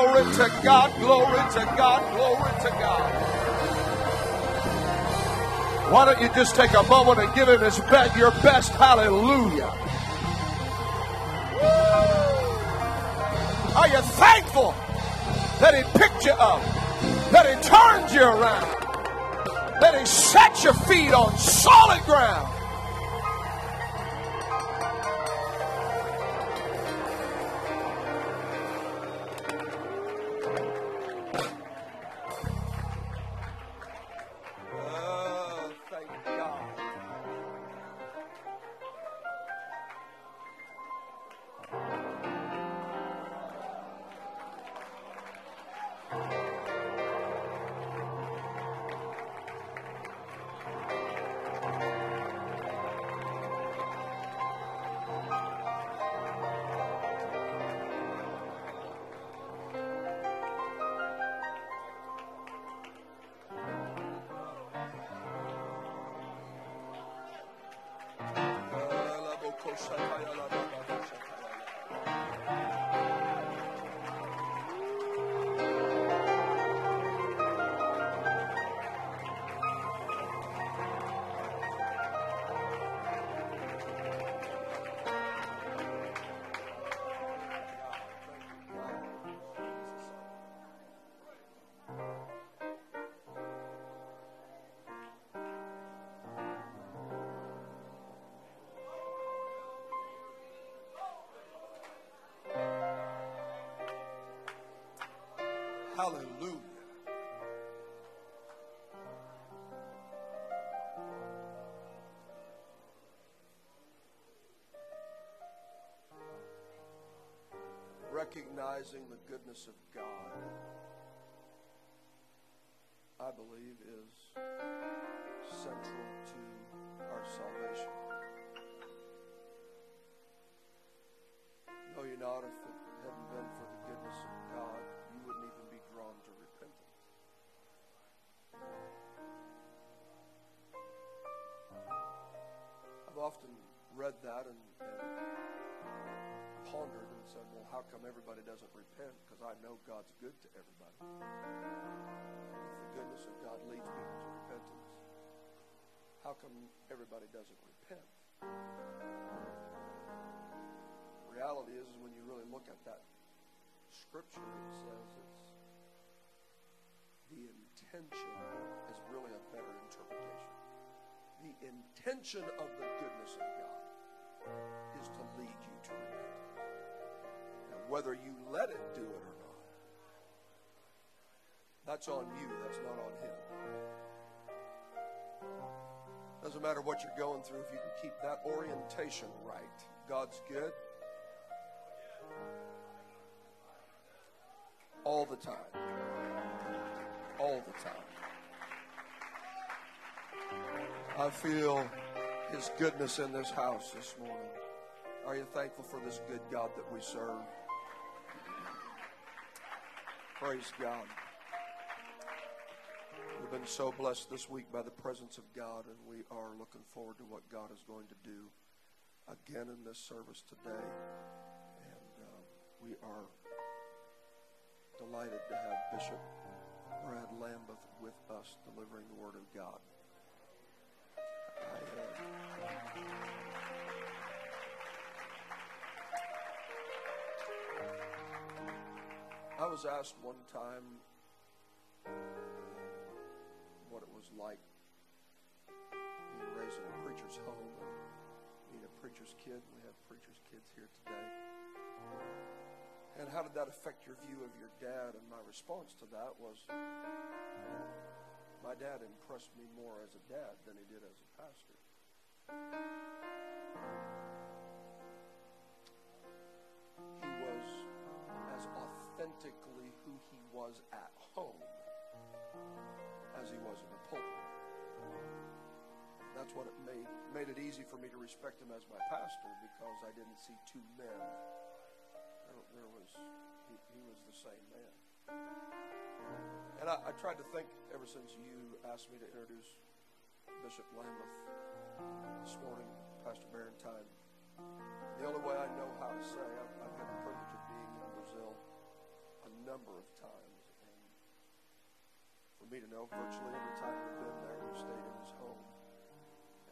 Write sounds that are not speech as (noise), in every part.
Glory to God, glory to God, glory to God. Why don't you just take a moment and give him his best, your best hallelujah? Are you thankful that he picked you up, that he turned you around, that he set your feet on solid ground? Recognizing the goodness of God, doesn't repent? Because I know God's good to everybody. The goodness of God leads people to repentance, how come everybody doesn't repent? reality is, is when you really look at that scripture, it says it's the intention is really a better interpretation. The intention of the goodness of God is to lead you to repentance. Whether you let it do it or not, that's on you. That's not on Him. Doesn't matter what you're going through if you can keep that orientation right. God's good. all the time. All the time. I feel His goodness in this house this morning. Are you thankful for this good God that we serve? Praise God. We've been so blessed this week by the presence of God, and we are looking forward to what God is going to do again in this service today. And uh, we are delighted to have Bishop Brad Lambeth with us delivering the Word of God. I, uh, I was asked one time what it was like being raised in a preacher's home and being a preacher's kid. We have preacher's kids here today. And how did that affect your view of your dad? And my response to that was my dad impressed me more as a dad than he did as a pastor. Authentically who he was at home as he was in the pulpit. That's what it made made it easy for me to respect him as my pastor because I didn't see two men there, there was he, he, was the same man. And I, I, tried to think ever since you asked me to introduce Bishop Lambeth this morning, Pastor Barentine. The only way I know how to say, I've, I've had the privilege of number of times. And for me to know virtually every time we've been there, we've stayed in his home.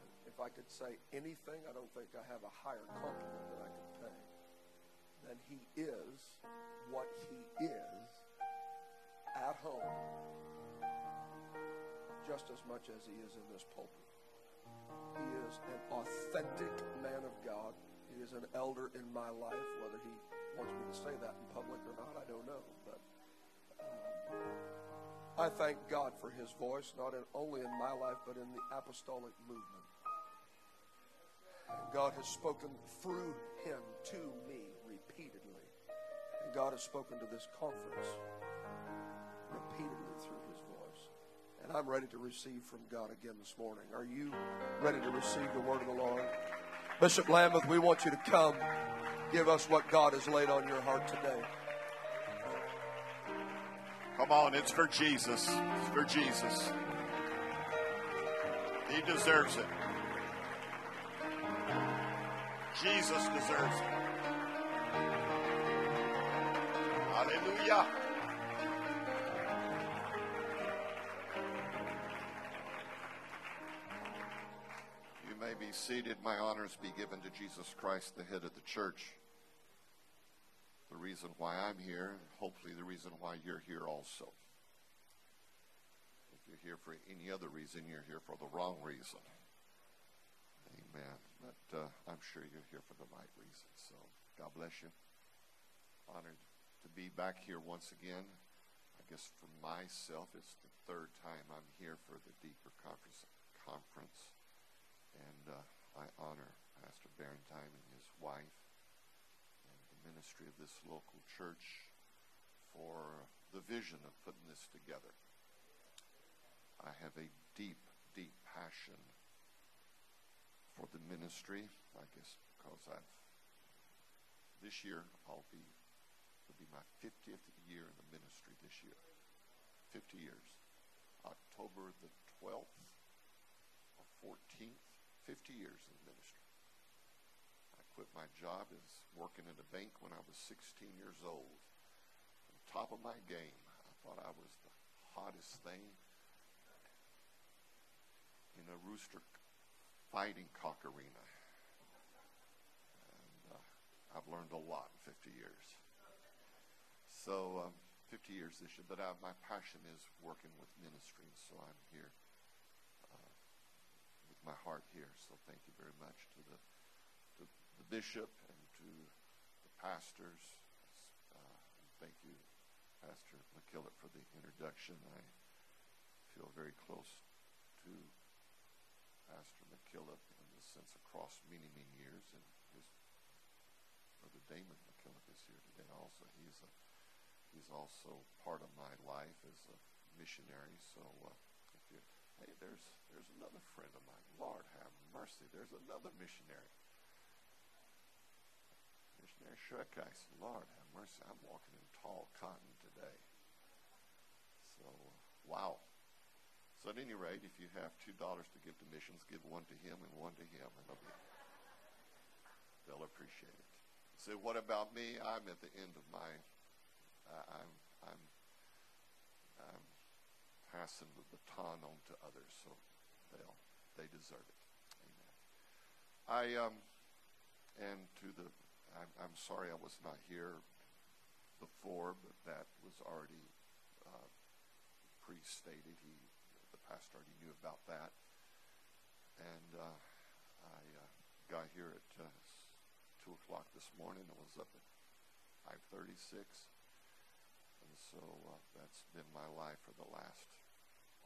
And if I could say anything, I don't think I have a higher compliment that I could pay than he is what he is at home just as much as he is in this pulpit. He is an authentic man of God. Is an elder in my life. Whether he wants me to say that in public or not, I don't know. But um, I thank God for his voice, not in, only in my life, but in the apostolic movement. And God has spoken through him to me repeatedly. And God has spoken to this conference repeatedly through his voice. And I'm ready to receive from God again this morning. Are you ready to receive the word of the Lord? Bishop Lambeth, we want you to come. Give us what God has laid on your heart today. Come on, it's for Jesus. It's for Jesus. He deserves it. Jesus deserves it. Hallelujah. Seated. My honors be given to Jesus Christ, the head of the church. The reason why I'm here, and hopefully the reason why you're here also. If you're here for any other reason, you're here for the wrong reason. Amen. But uh, I'm sure you're here for the right reason. So God bless you. Honored to be back here once again. I guess for myself, it's the third time I'm here for the Deeper Conference. conference. And uh, I honor Pastor Barentine and his wife and the ministry of this local church for the vision of putting this together. I have a deep, deep passion for the ministry. I guess because I've this year I'll be it'll be my 50th year in the ministry this year. 50 years. October the 12th or 14th, 50 years in ministry. I quit my job as working at a bank when I was 16 years old. On top of my game. I thought I was the hottest thing in a rooster fighting cock arena. And uh, I've learned a lot in 50 years. So, um, 50 years this year, but I, my passion is working with ministry, so I'm here uh, my heart here. So, thank you very much to the, to the bishop and to the pastors. Uh, thank you, Pastor McKillop, for the introduction. I feel very close to Pastor McKillop in the sense across many, many years, and his brother Damon McKillop is here today. Also, he's a he's also part of my life as a missionary. So, uh, hey, there's there's another friend of mine. Lord have mercy. There's another missionary. Missionary Shrekais. Lord have mercy. I'm walking in tall cotton today. So, wow. So at any rate, if you have two dollars to give to missions, give one to him and one to him, and they'll, be, they'll appreciate it. So what about me? I'm at the end of my. Uh, I'm I'm passing the baton on to others, so they'll they deserve it. Amen. I um and to the I'm, I'm sorry I was not here before, but that was already uh, pre-stated. He the pastor already knew about that. And uh, I uh, got here at uh, 2 o'clock this morning. I was up at 5.36. And so uh, that's been my life for the last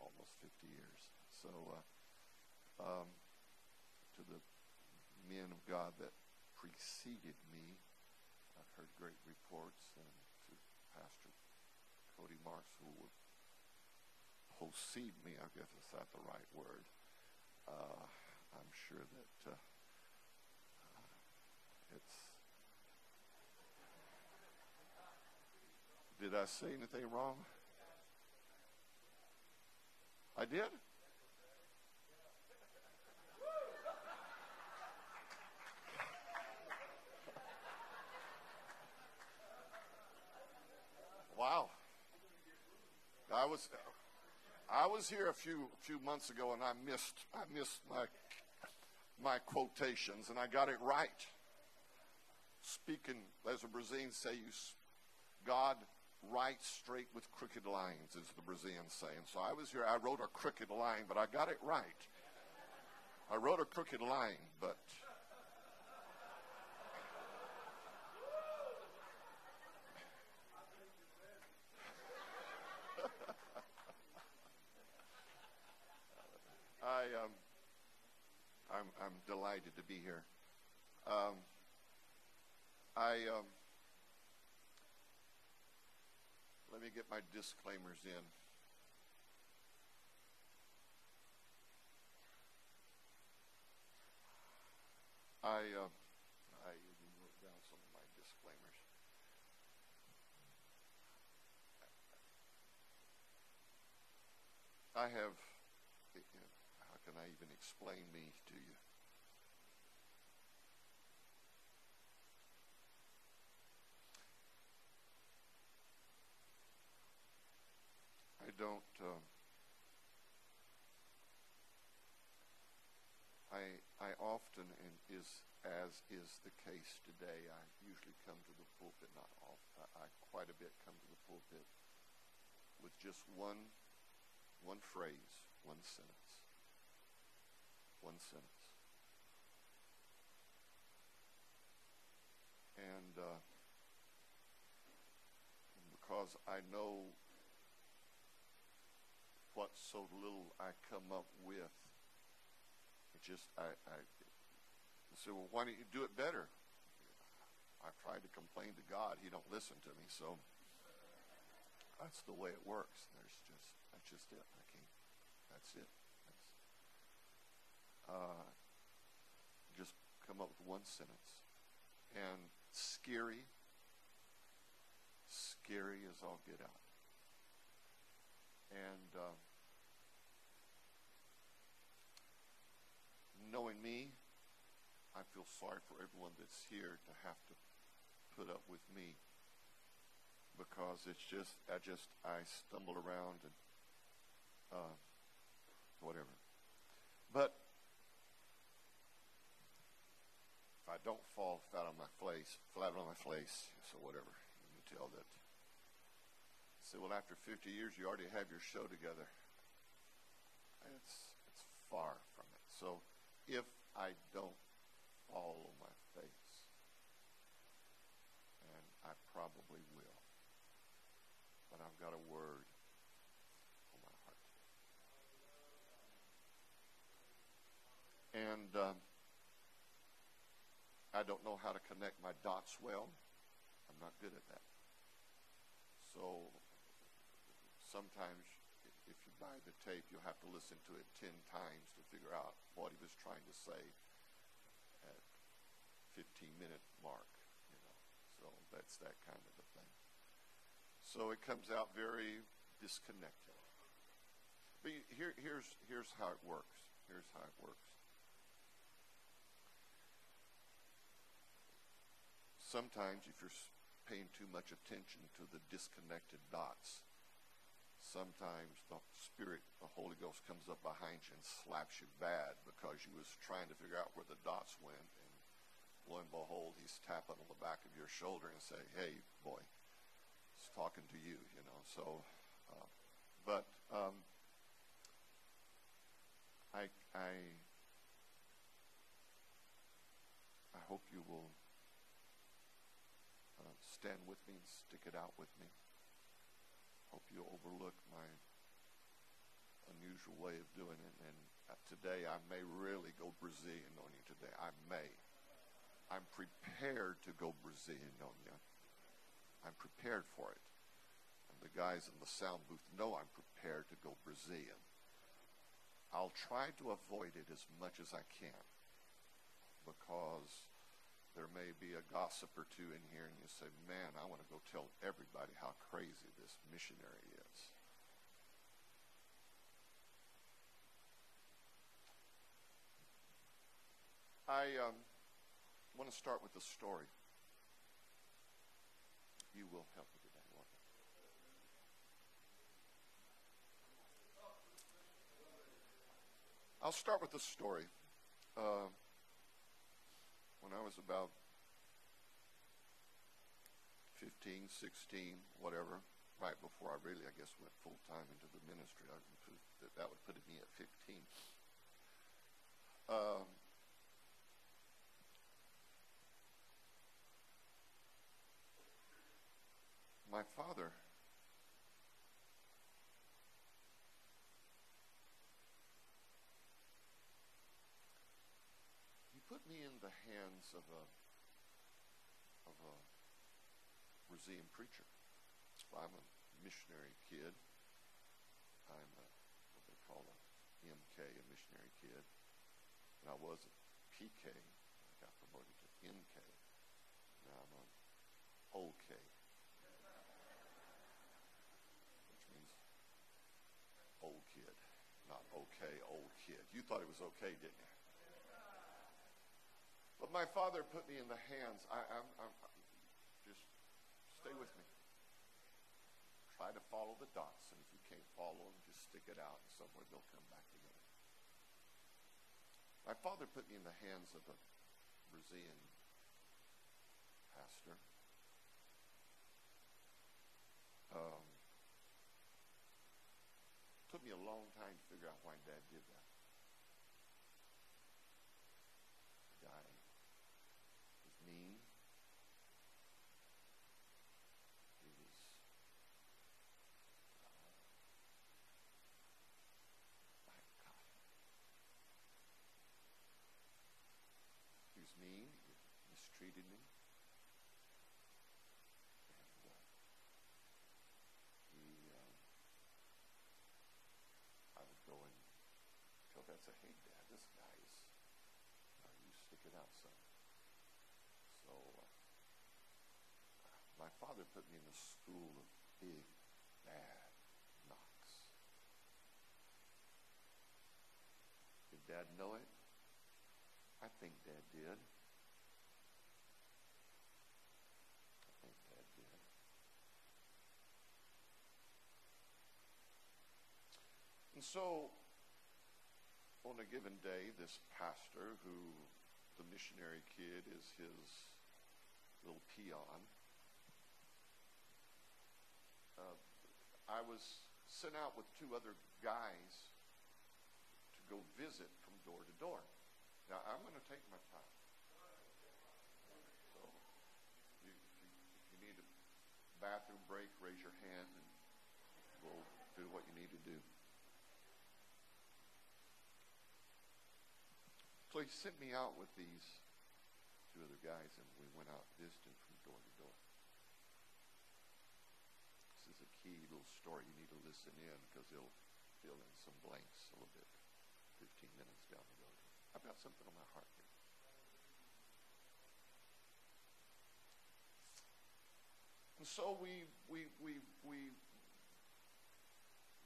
almost 50 years. So uh, um, to the men of God that preceded me, I've heard great reports. And to Pastor Cody Marks, who would proceed me, I guess is that the right word. Uh, I'm sure that uh, it's. Did I say anything wrong? I did? Wow. I was I was here a few few months ago and I missed I missed my my quotations and I got it right. Speaking as the Brazilians say, you God writes straight with crooked lines, as the Brazilians say. And so I was here. I wrote a crooked line, but I got it right. I wrote a crooked line, but (laughs) I um, I'm I'm delighted to be here. Um, I um, let me get my disclaimers in. I uh, I even wrote down some of my disclaimers. I have. How can I even explain me to you? I don't. Um, I I often and is as is the case today. I usually come to the pulpit, not often. I, I quite a bit come to the pulpit with just one one phrase, one sentence, one sentence, and uh, because I know what so little I come up with. It just I, I said, well, why don't you do it better? I've tried to complain to God. He don't listen to me, so that's the way it works. There's just that's just it. I can't. That's it. That's, uh, just come up with one sentence, and scary, scary as all get out. And uh, knowing me, I feel sorry for everyone that's here to have to put up with me because it's just I just I stumble around and uh, whatever. But if I don't fall flat on my face, flat on my face, so whatever, you can tell that say, well, after 50 years, you already have your show together. It's, it's far from it. So if I don't fall on my face, and I probably will, but I've got a word on my heart. And um, I don't know how to connect my dots well. I'm not good at that. So sometimes if you buy the tape, you'll have to listen to it 10 times to figure out what he was trying to say at 15 minute mark, you know. So that's that kind of a thing. So it comes out very disconnected. But here, here's, here's how it works. Here's how it works. Sometimes if you're paying too much attention to the disconnected dots, sometimes the Spirit, the Holy Ghost comes up behind you and slaps you bad because you was trying to figure out where the dots went. And lo and behold, he's tapping on the back of your shoulder and say, hey, boy, he's talking to you, you know. So, uh, but um, I, I, I hope you will uh, stand with me and stick it out with me you overlook my unusual way of doing it. And uh, today I may really go Brazilian on you today. I may. I'm prepared to go Brazilian on you. I'm prepared for it. And the guys in the sound booth know I'm prepared to go Brazilian. I'll try to avoid it as much as I can because there may be a gossip or two in here, and you say, Man, I want to go tell everybody how crazy this missionary is. I um, want to start with a story. You will help me today, Lord. I'll start with a story. Uh, when I was about 15, 16, whatever, right before I really, I guess, went full time into the ministry, I, that, that would put me at 15. Um, my father put me in the hands of a of a Brazilian preacher. I'm a missionary kid. I'm a, what they call a MK, a missionary kid, and I was a PK. I got promoted to MK. Now I'm an OK, which means old kid, not okay, old kid. You thought it was okay, didn't you? My father put me in the hands. I, I'm, I'm, just stay with me. Try to follow the dots, and if you can't follow them, just stick it out, and somewhere they'll come back together. My father put me in the hands of a Brazilian pastor. Um, took me a long time to figure out why Dad did that. treated me. And uh, he, um, I would go and Dad, say, hey, Dad, this guy is, uh, you stick it out, son. So uh, my father put me in a school of big, bad knocks. Did Dad know it? I think Dad did. And so, on a given day, this pastor, who the missionary kid is his little peon, uh, I was sent out with two other guys to go visit from door to door. Now, I'm going to take my time. So, you, you, if you need a bathroom break, raise your hand and we'll do what you need to do. So he sent me out with these two other guys, and we went out visiting from door to door. This is a key little story. You need to listen in because it'll fill in some blanks a little bit 15 minutes down the road. I've got something on my heart here. And so we we we we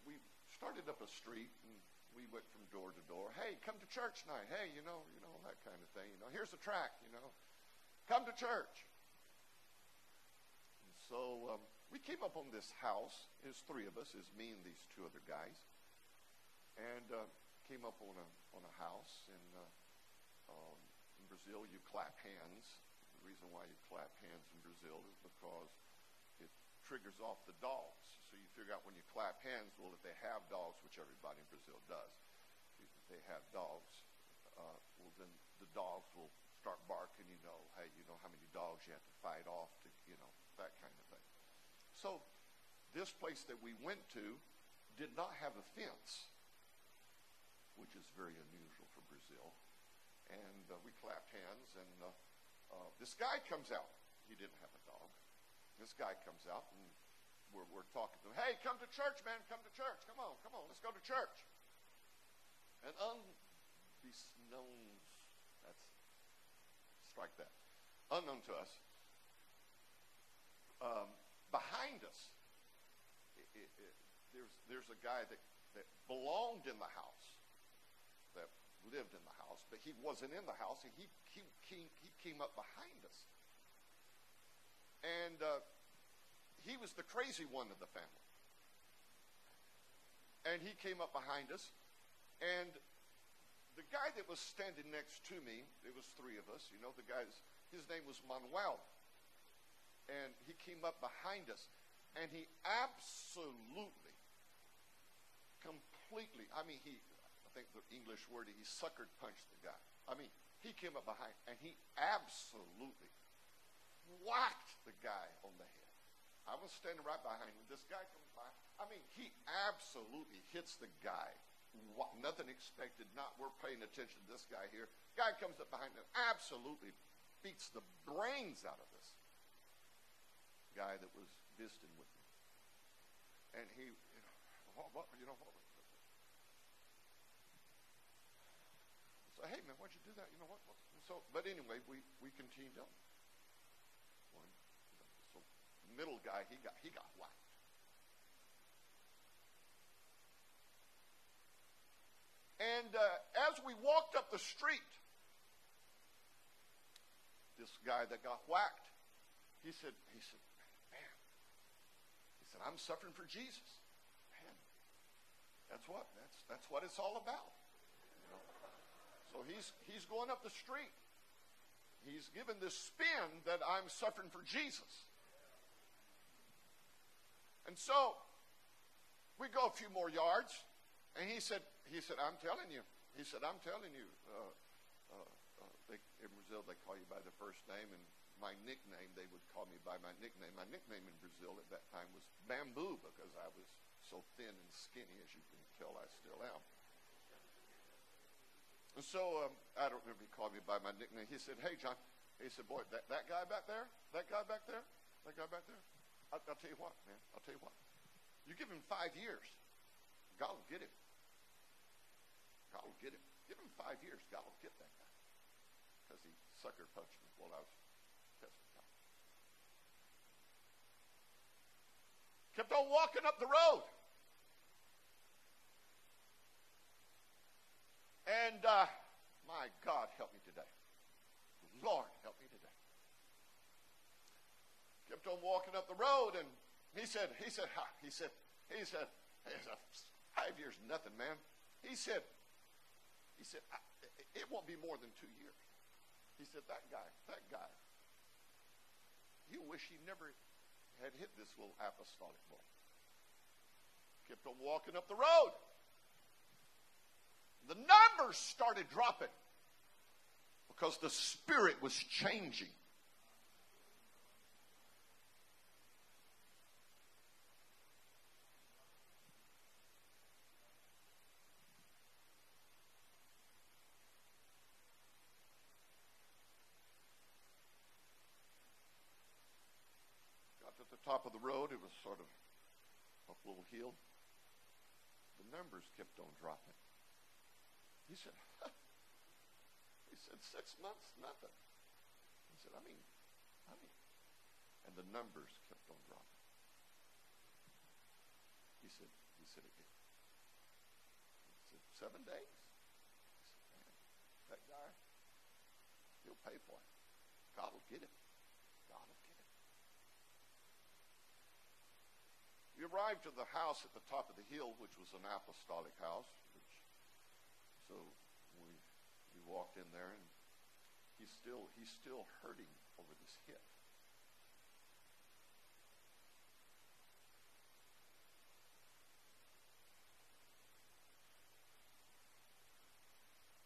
we started up a street and we went from door to door. Hey, come to church night. Hey, you know, you know that kind of thing. You know, here's the track. You know, come to church. And so um, we came up on this house. There's three of us. Is me and these two other guys, and uh, came up on a on a house in uh, um, in Brazil. You clap hands. The reason why you clap hands in Brazil is because it triggers off the dogs so you figure out when you clap hands, well, if they have dogs, which everybody in Brazil does, if they have dogs, uh, well, then the dogs will start barking, you know, hey, you know how many dogs you have to fight off to, you know, that kind of thing. So this place that we went to did not have a fence, which is very unusual for Brazil. And uh, we clapped hands, and uh, uh, this guy comes out. He didn't have a dog. This guy comes out, and we're, talking to them. Hey, come to church, man. Come to church. Come on, come on. Let's go to church. And unbeknown, that's, strike that. Unknown to us, um, behind us, it, it, it, there's, there's a guy that, that belonged in the house, that lived in the house, but he wasn't in the house, and he, he, he, he came up behind us. And uh, he was the crazy one of the family. And he came up behind us, and the guy that was standing next to me, it was three of us, you know, the guy's, his name was Manuel. And he came up behind us, and he absolutely, completely, I mean, he, I think the English word, he suckered punched the guy. I mean, he came up behind, and he absolutely whacked the guy on the head. I was standing right behind him. This guy comes by. I mean, he absolutely hits the guy what, nothing expected. Not we're paying attention to this guy here. Guy comes up behind him, absolutely beats the brains out of this guy that was visiting with me. And he, you know, what, what you know, what, so hey man, why'd you do that? You know what? So, but anyway, we we continued on. Middle guy, he got he got whacked. And uh, as we walked up the street, this guy that got whacked, he said, he said, man, he said, I'm suffering for Jesus. Man, that's what, that's, that's what it's all about. You know? So he's, he's going up the street. He's given this spin that I'm suffering for Jesus. And so we go a few more yards, and he said, he said, I'm telling you. He said, I'm telling you. Uh, uh, they, in Brazil, they call you by the first name, and my nickname, they would call me by my nickname. My nickname in Brazil at that time was Bamboo because I was so thin and skinny, as you can tell, I still am. And so um, I don't remember he called me by my nickname. He said, "Hey, John." He said, "Boy, that, that guy back there, that guy back there, that guy back there. I, I'll tell you what, man. I'll tell you what. You give him five years, God will get him. God will get him. Give him five years. God will get that guy. Because he sucker punched me while I was testifying. Kept on walking up the road. And uh, my God, help me today. Lord, help me today. Kept on walking up the road, and he said, he said, he said, he said, he said five years, nothing, man. He said, he said, it won't be more than two years. He said, that guy, that guy, you wish he never had hit this little apostolic boy. Kept on walking up the road. The numbers started dropping because the spirit was changing. top of the road. It was sort of up a little hill. The numbers kept on dropping. He said, (laughs) he said, six months, nothing. He said, I mean, I mean, and the numbers kept on dropping. He said, he said again. He said, seven days. He said, that guy, he'll pay for it. God will get him. Arrived at the house at the top of the hill, which was an apostolic house. Which, so we we walked in there, and he's still he's still hurting over this hit.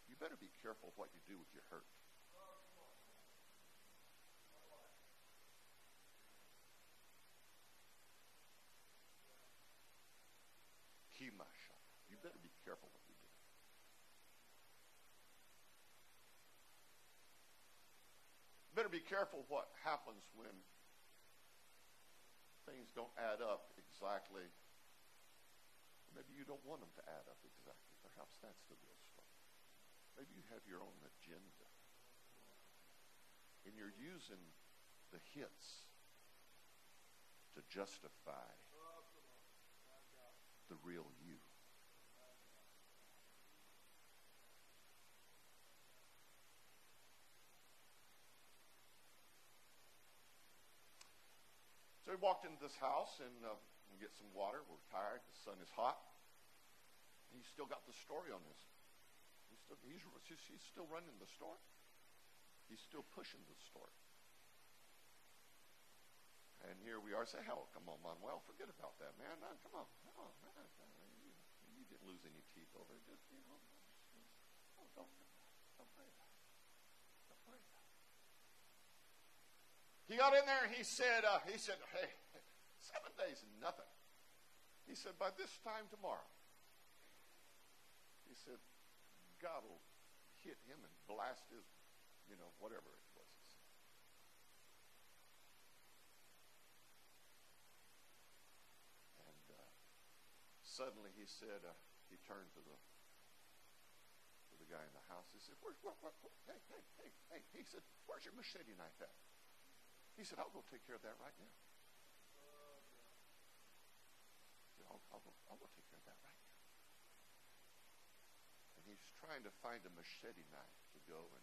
You better be careful what you do with your hurt. You better be careful what you do. Be careful what happens when things don't add up exactly. Maybe you don't want them to add up exactly. Perhaps that's the real story. Maybe you have your own agenda. And you're using the hits to justify the real you. Walked into this house and uh, get some water. We're tired. The sun is hot. He's still got the story on this. He's still, he's, he's still running the store. He's still pushing the store. And here we are. Say, hell, come on, Manuel, forget about that, man. Come on, come on, man. You, you didn't lose any teeth over it. Just, you know, oh, don't. Don't worry about it. He got in there and he said, uh, he said, hey, seven days and nothing. He said, by this time tomorrow, he said, God will hit him and blast his, you know, whatever it was. And uh, suddenly he said, uh, he turned to the to the guy in the house. He said, where, where, where, hey, hey, hey, hey. He said, where's your machete knife at? He said, I'll go take care of that right now. Said, I'll, I'll, go, I'll go take care of that right now And he's trying to find a machete knife to go and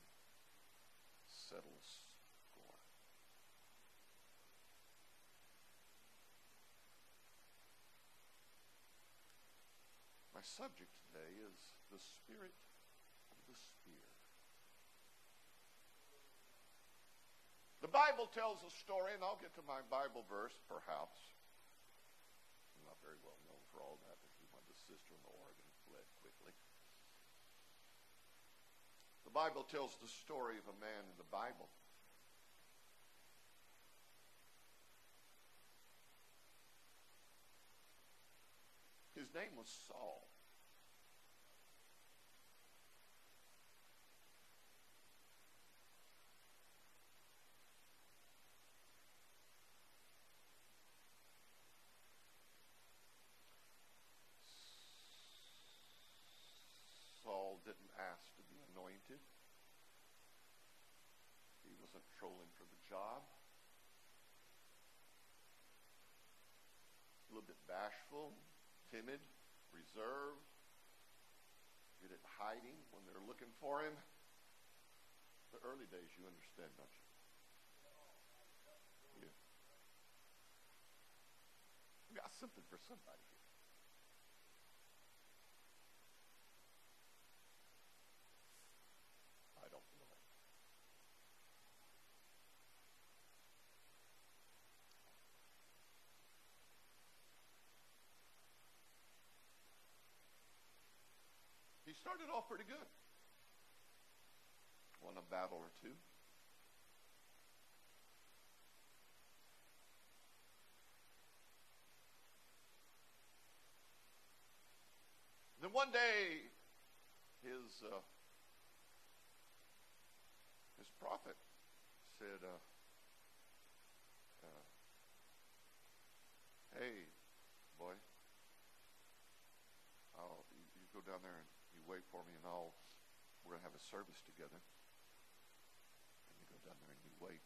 settle a score. My subject today is the spirit of the spear. The Bible tells a story, and I'll get to my Bible verse perhaps. I'm not very well known for all that, but he wanted a sister in Oregon fled quickly. The Bible tells the story of a man in the Bible. His name was. Saul didn't ask to be anointed. Trolling for the job. A little bit bashful, timid, reserved. Good at hiding when they're looking for him. The early days, you understand, don't you? Yeah. We got something for somebody here. Started off pretty good. Won a battle or two. Then one day, his uh, his prophet said, uh, uh, "Hey, boy, I'll, you, you go down there for me and I'll, we're to have a service together. And you go down there and you wait.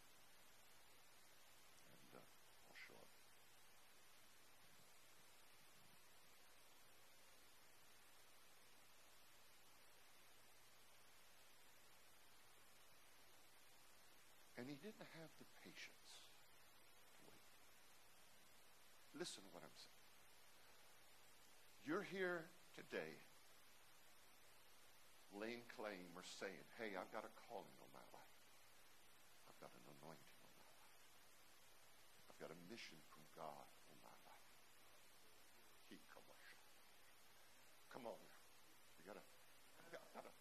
And uh, I'll show up. And he didn't have the patience to wait. Listen to what I'm saying. You're here today laying claim or saying, hey, I've got a calling on my life. I've got an anointing on my life. I've got a mission from God on my life. Keep commercial. Come on now. You gotta, gotta, gotta.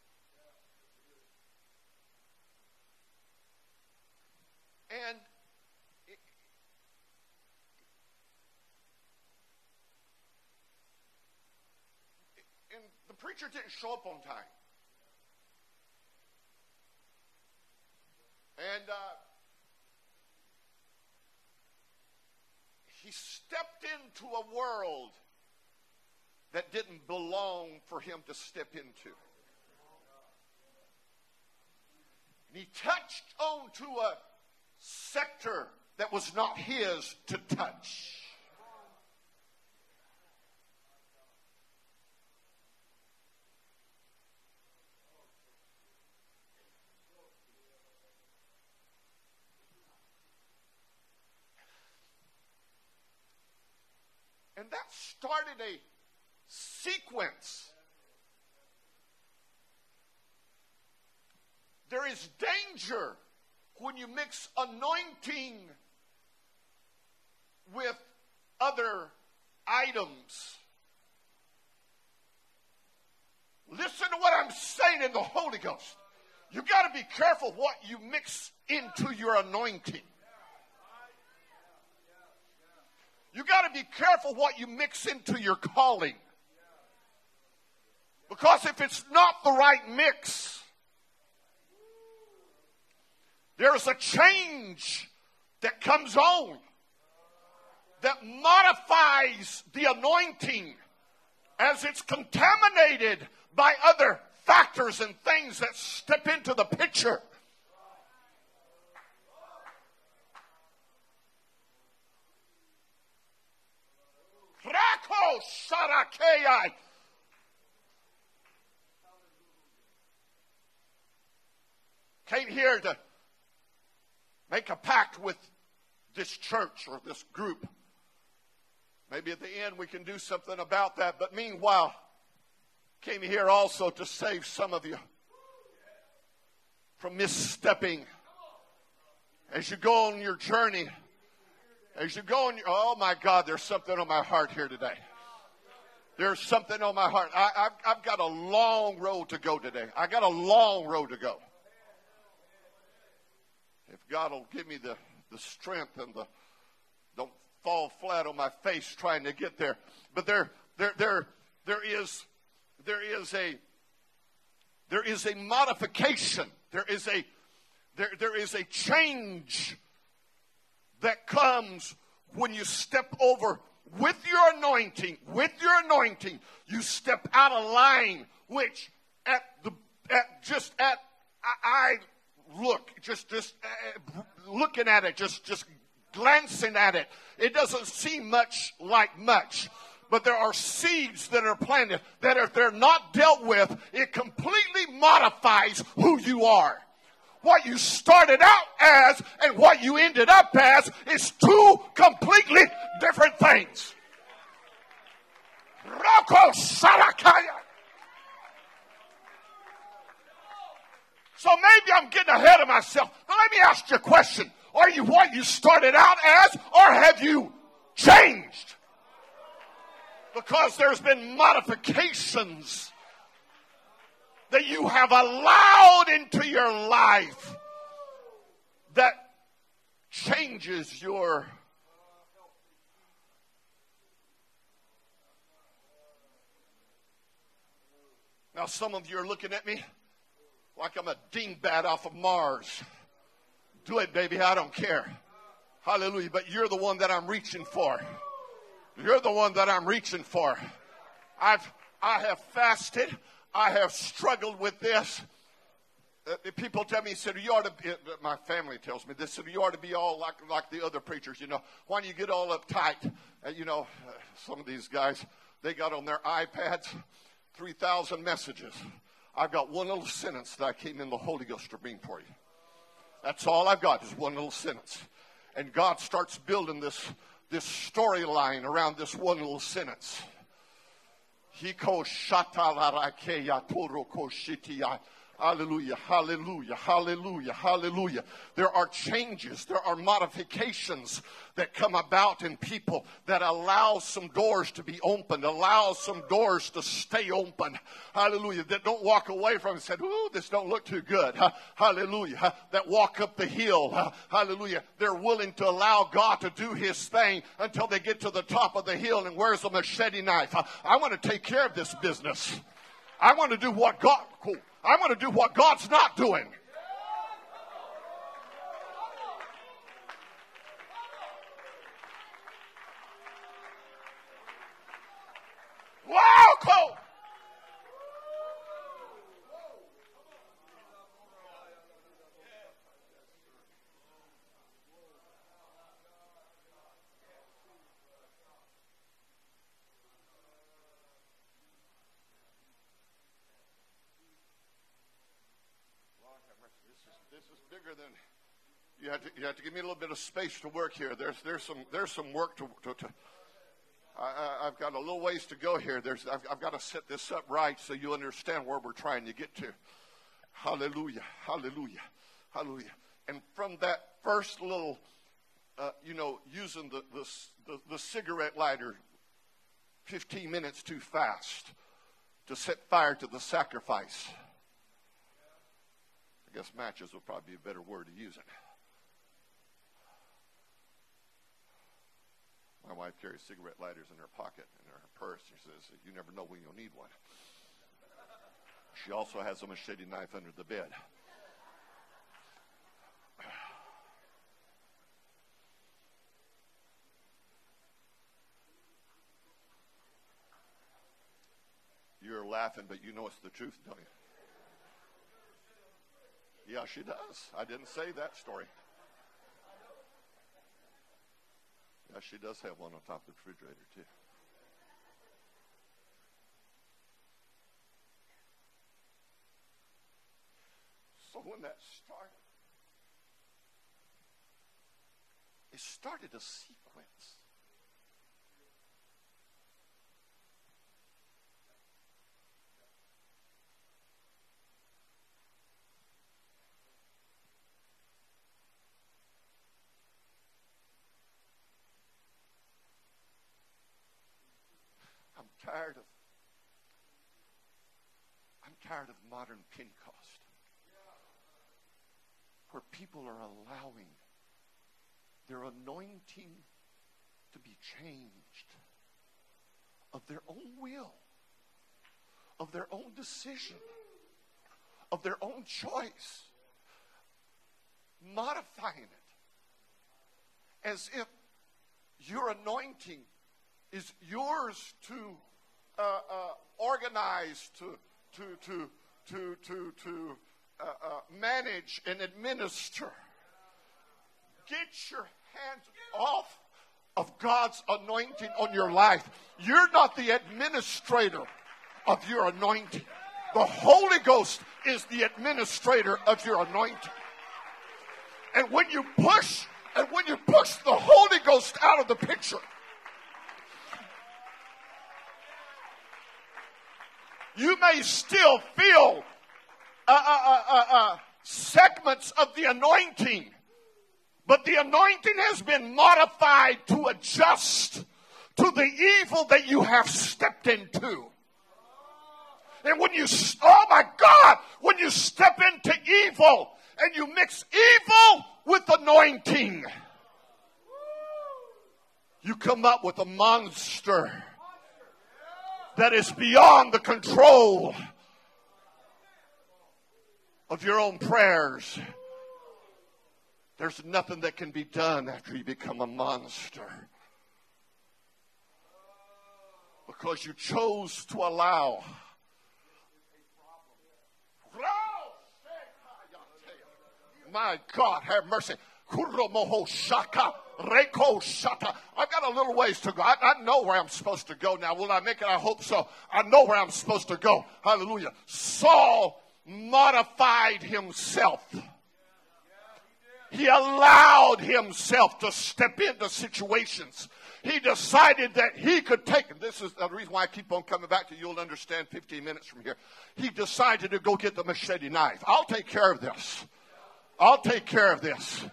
And and the preacher didn't show up on time. And uh, he stepped into a world that didn't belong for him to step into. And he touched onto a sector that was not his to touch. Started a sequence there is danger when you mix anointing with other items. Listen to what I'm saying in the Holy Ghost. You got to be careful what you mix into your anointing. You got to be careful what you mix into your calling. Because if it's not the right mix, there's a change that comes on that modifies the anointing as it's contaminated by other factors and things that step into the picture. Came here to make a pact with this church or this group. Maybe at the end we can do something about that. But meanwhile, came here also to save some of you from misstepping as you go on your journey. As you go your, oh my God, there's something on my heart here today. There's something on my heart. I, have I've got a long road to go today. I got a long road to go. If God will give me the, the strength and the don't fall flat on my face trying to get there. But there there there there is there is a there is a modification. There is a there, there is a change that comes when you step over with your anointing, with your anointing, you step out of line, which at the at just at I, look just just uh, looking at it, just just glancing at it, it doesn't seem much like much but there are seeds that are planted that if they're not dealt with, it completely modifies who you are. What you started out as and what you ended up as is two completely different things. Sarakaya. So maybe I'm getting ahead of myself. Now let me ask you a question. Are you what you started out as or have you changed? because there's been modifications that you have allowed into your life that changes your Now, some of you are looking at me like I'm a dingbat off of Mars. Do it, baby. I don't care. Hallelujah. But you're the one that I'm reaching for. You're the one that I'm reaching for. I've, I have fasted. I have struggled with this. Uh, people tell me, said, you ought to be, uh, my family tells me this, said, you ought to be all like, like the other preachers, you know. Why do you get all uptight? Uh, you know, uh, some of these guys, they got on their iPads 3,000 messages. I've got one little sentence that I came in the Holy Ghost to bring for you. That's all I've got is one little sentence. And God starts building this this storyline around this one little sentence. Hiko shatalarakeya toro koshitiya. Hallelujah, hallelujah, hallelujah, hallelujah. There are changes, there are modifications that come about in people that allow some doors to be opened, allow some doors to stay open. Hallelujah. That don't walk away from it and said, ooh, this don't look too good. Hallelujah. That walk up the hill. Hallelujah. They're willing to allow God to do his thing until they get to the top of the hill and where's the machete knife? I want to take care of this business. I want to do what God. I'm going to do what God's not doing. Wow, cool. you have to you have to give me a little bit of space to work here. There's there's some there's some work to. to, to I, have got a little ways to go here. There's I've, I've got to set this up right so you understand where we're trying to get to. Hallelujah, hallelujah, hallelujah. And from that first little, uh, you know, using the, the, the, the cigarette lighter 15 minutes too fast to set fire to the sacrifice. I guess matches would probably be a better word to use it. My wife carries cigarette lighters in her pocket in her purse. She says, You never know when you'll need one. She also has a machete knife under the bed. You're laughing, but you know it's the truth, don't you? Yeah, she does. I didn't say that story. Yeah, she does have one on top of the refrigerator, too. So when that started, it started a sequence. I'm tired of I'm tired of modern Pentecost where people are allowing their anointing to be changed of their own will, of their own decision, of their own choice, modifying it as if your anointing is yours to uh, uh, organize, to, to, to, to, to, to uh, uh, manage and administer. Get your hands off of God's anointing on your life. You're not the administrator of your anointing. The Holy Ghost is the administrator of your anointing. And when you push, and when you push the Holy Ghost out of the picture, you may still feel uh, uh, uh, uh, segments of the anointing, but the anointing has been modified to adjust to the evil that you have stepped into. And when you, oh my God, when you step into evil and you mix evil with anointing, you come up with a monster that is beyond the control of your own prayers. There's nothing that can be done after you become a monster. Because you chose to allow. My God, have mercy. shaka. Reko shata. I've got a little ways to go. I, I, know where I'm supposed to go now. Will I make it? I hope so. I know where I'm supposed to go. Hallelujah. Saul modified himself. He allowed himself to step into situations. He decided that he could take, and this is the reason why I keep on coming back to you. You'll understand 15 minutes from here. He decided to go get the machete knife. I'll take care of this. I'll take care of this.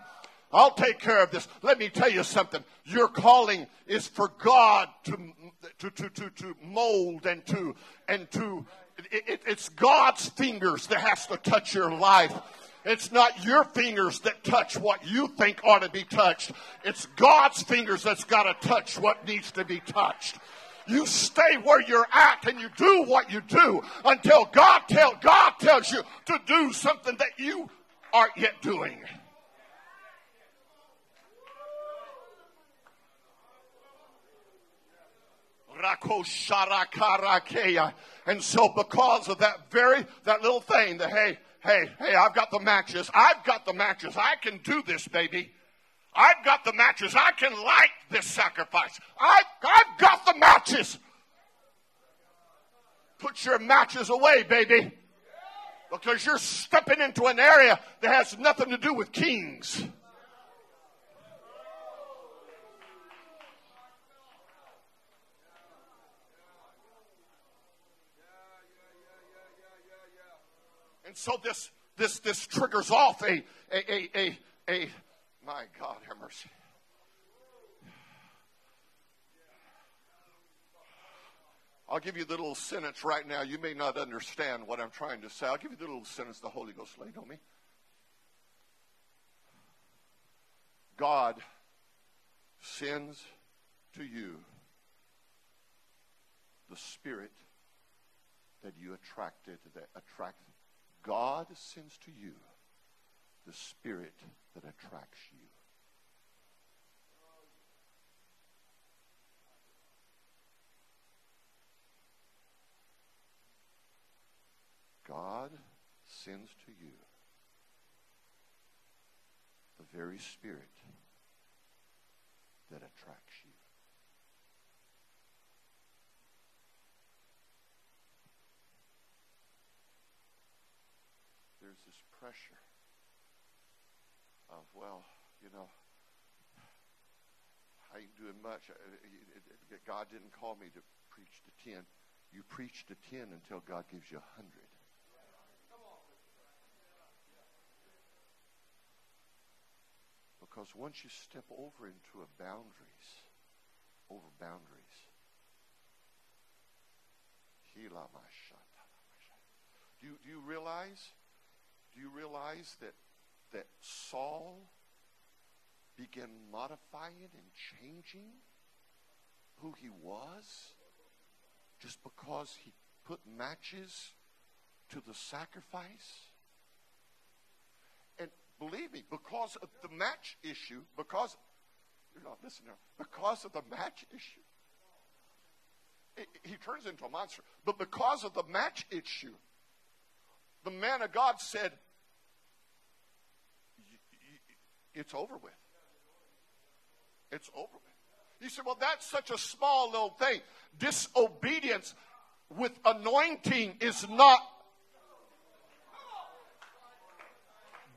I'll take care of this. Let me tell you something. Your calling is for God to, to, to, to, to mold and to, and to it, it's God's fingers that has to touch your life. It's not your fingers that touch what you think ought to be touched. It's God's fingers that's got to touch what needs to be touched. You stay where you're at and you do what you do until God tell God tells you to do something that you aren't yet doing. And so because of that very, that little thing, the hey, hey, hey, I've got the matches. I've got the matches. I can do this, baby. I've got the matches. I can light this sacrifice. I've, I've got the matches. Put your matches away, baby. Because you're stepping into an area that has nothing to do with kings. So this this this triggers off a a a a, a my God have mercy. I'll give you the little sentence right now. You may not understand what I'm trying to say. I'll give you the little sentence the Holy Ghost laid on me. God sends to you the spirit that you attracted that attract God sends to you the spirit that attracts you. God sends to you the very spirit that attracts you. There's this pressure of, well, you know, I ain't doing much. Uh, uh, uh, God didn't call me to preach to 10. You preach to 10 until God gives you a 100. Because once you step over into a boundaries, over boundaries, do you, do you realize? Do you realize that that Saul began modifying and changing who he was just because he put matches to the sacrifice? And believe me, because of the match issue, because you're not listening, because of the match issue, he turns into a monster. But because of the match issue, the man of God said, "It's over with. It's over with." He said, "Well, that's such a small little thing. Disobedience with anointing is not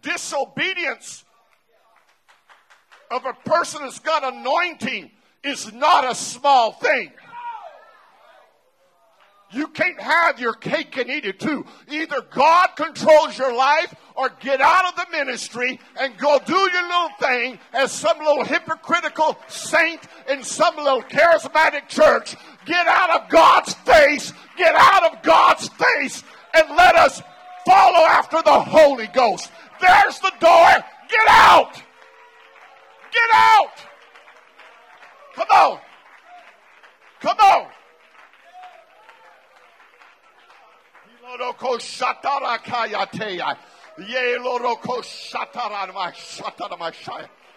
disobedience of a person that's got anointing is not a small thing. You can't have your cake and eat it too. Either God controls your life or get out of the ministry and go do your little thing as some little hypocritical saint in some little charismatic church. Get out of God's face. Get out of God's face and let us follow after the Holy Ghost. There's the door. Get out. Get out. Come on. Come on.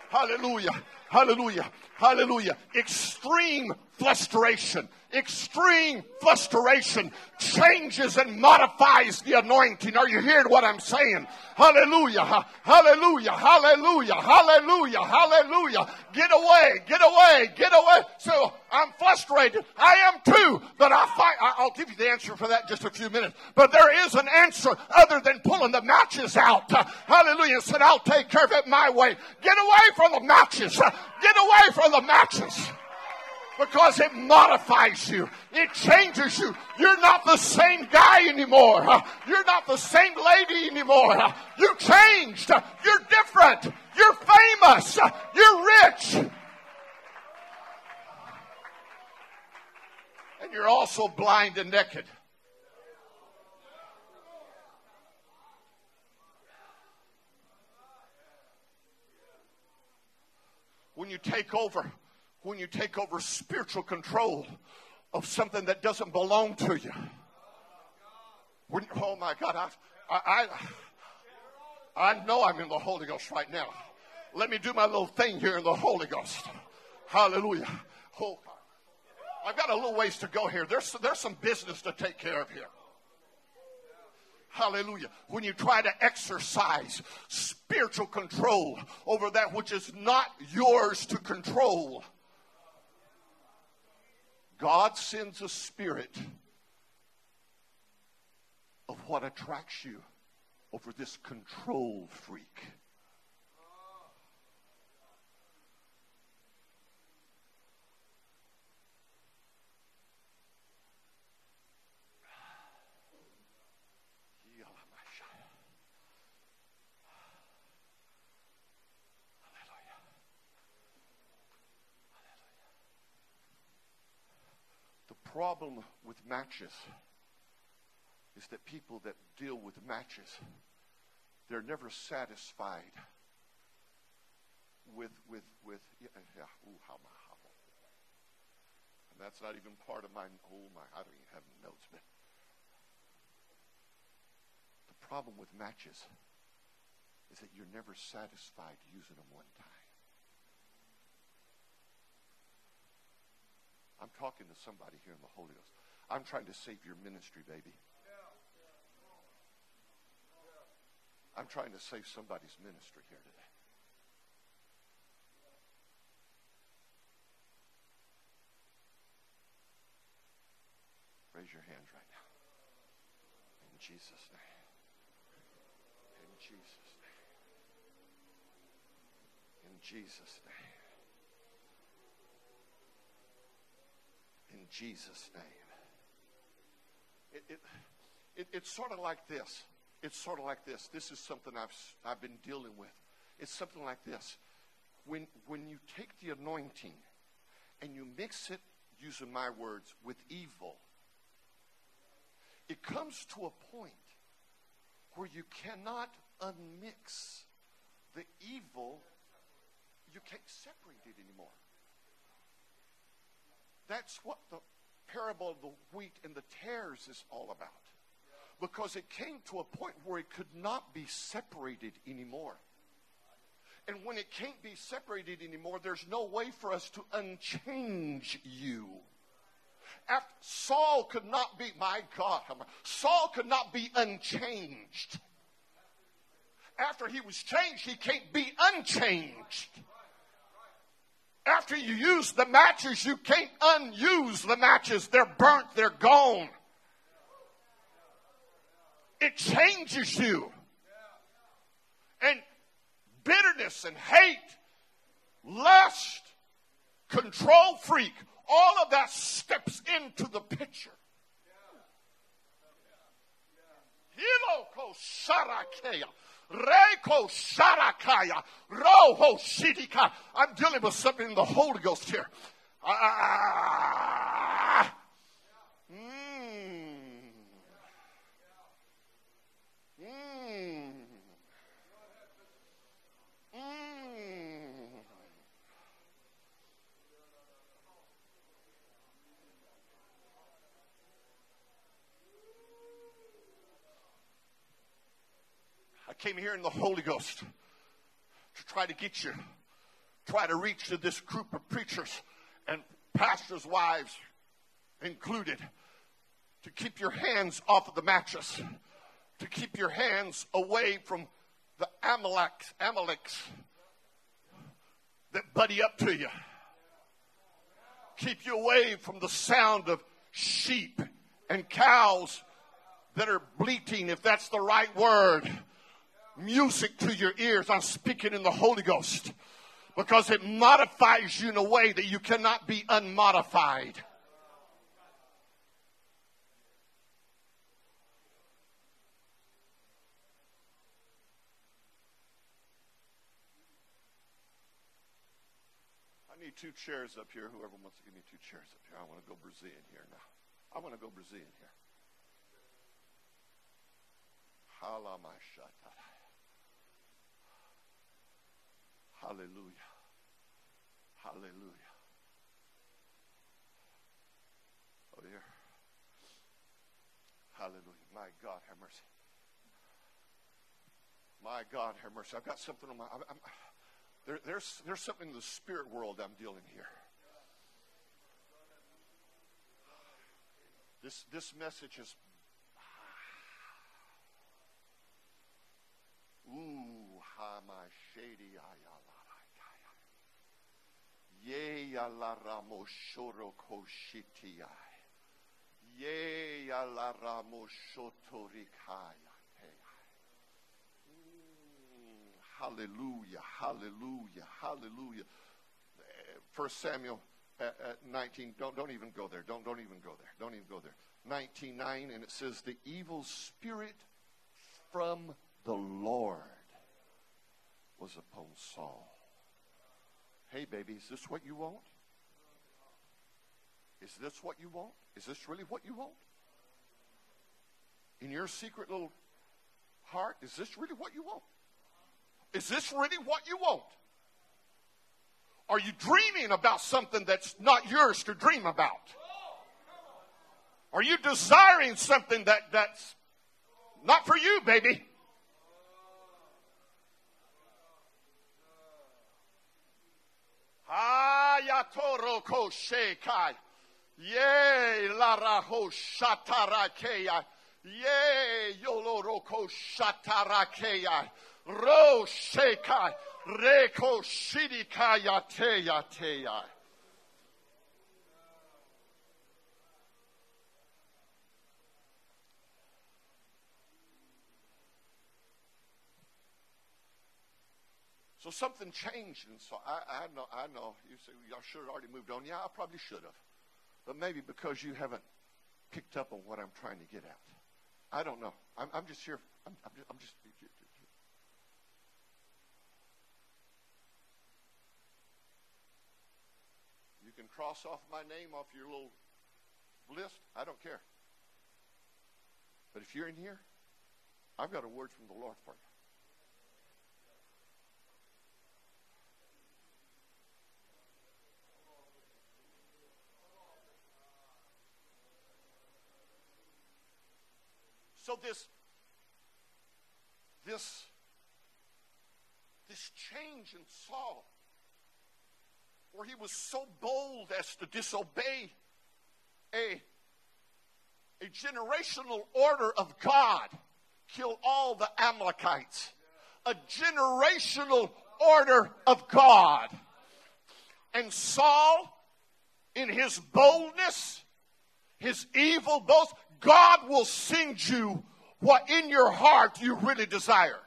Hallelujah. Hallelujah. Hallelujah. Extreme frustration, extreme frustration changes and modifies the anointing. Are you hearing what I'm saying? Hallelujah. Hallelujah. Hallelujah. Hallelujah. Hallelujah. Get away. Get away. Get away. So I'm frustrated. I am too. But I find, I'll give you the answer for that in just a few minutes. But there is an answer other than pulling the matches out. hallelujah. Said, I'll take care of it my way. Get away from the matches. Get away from the matches because it modifies you. It changes you. You're not the same guy anymore. You're not the same lady anymore. You changed. You're different. You're famous. You're rich. And you're also blind and naked. When you take over when you take over spiritual control of something that doesn't belong to you. When, oh my God, I, I, I, I know I'm in the Holy Ghost right now. Let me do my little thing here in the Holy Ghost. Hallelujah. Oh, I've got a little ways to go here. There's, there's some business to take care of here. Hallelujah. When you try to exercise spiritual control over that which is not yours to control, God sends a spirit of what attracts you over this control freak. Problem with matches is that people that deal with matches, they're never satisfied with with with yeah, yeah ooh, how my how, and that's not even part of my oh my I don't even have notes, but the problem with matches is that you're never satisfied using them one time. I'm talking to somebody here in the Holy Ghost. I'm trying to save your ministry, baby. I'm trying to save somebody's ministry here today. Raise your hands right now. In Jesus' name. In Jesus' name. In Jesus' name. In Jesus' name. It, it, it, it's sort of like this. It's sort of like this. This is something I've, I've been dealing with. It's something like this. When, when you take the anointing and you mix it, using my words, with evil, it comes to a point where you cannot unmix the evil. You can't separate it anymore. That's what the parable of the wheat and the tares is all about. Because it came to a point where it could not be separated anymore. And when it can't be separated anymore, there's no way for us to unchange you. After, Saul could not be, my God, Saul could not be unchanged. After he was changed, he can't be unchanged. After you use the matches, you can't unuse the matches. They're burnt, they're gone. It changes you. And bitterness and hate, lust, control freak, all of that steps into the picture. Reko Sharakaya. Roho Shidika. I'm dealing with something in the Holy Ghost here. Ah. ah, ah, ah came here in the Holy Ghost to try to get you, try to reach to this group of preachers and pastors' wives included, to keep your hands off of the mattress, to keep your hands away from the Amaleks, Amaleks that buddy up to you. Keep you away from the sound of sheep and cows that are bleating, if that's the right word music to your ears. I'm speaking in the Holy Ghost because it modifies you in a way that you cannot be unmodified. I need two chairs up here. Whoever wants to give me two chairs up here. I want to go Brazilian here now. I want to go Brazilian here. Halamashata. Hallelujah. Hallelujah. Oh, dear. Hallelujah. My God, have mercy. My God, have mercy. I've got something on my. I'm, I'm, there, there's, there's something in the spirit world I'm dealing here. This, this message is. Ooh, ha my shady ayala. Ye la ramo shoro koshitiai. Ye la ramo shotorikaya. Mm, hallelujah, hallelujah, hallelujah. First Samuel uh, uh, 19, don't, don't even go there. Don't, don't even go there. Don't even go there. 19.9, and it says, The evil spirit from the Lord was upon Saul. Hey, baby, is this what you want? Is this what you want? Is this really what you want? In your secret little heart, is this really what you want? Is this really what you want? Are you dreaming about something that's not yours to dream about? Are you desiring something that, that's not for you, baby? Ayatoro koshekai. Ye laraho shatarakeya. Ro shekai. Reko shirikaya teya teya. So something changed, and so I, I know. I know. You say y'all should have already moved on. Yeah, I probably should have, but maybe because you haven't picked up on what I'm trying to get at. I don't know. I'm, I'm just here. I'm, I'm just. I'm just you can cross off my name off your little list. I don't care. But if you're in here, I've got a word from the Lord for you. So this this this change in Saul, where he was so bold as to disobey a, a generational order of God, kill all the Amalekites. A generational order of God. And Saul, in his boldness, his evil boast, God will send you what in your heart you really desire.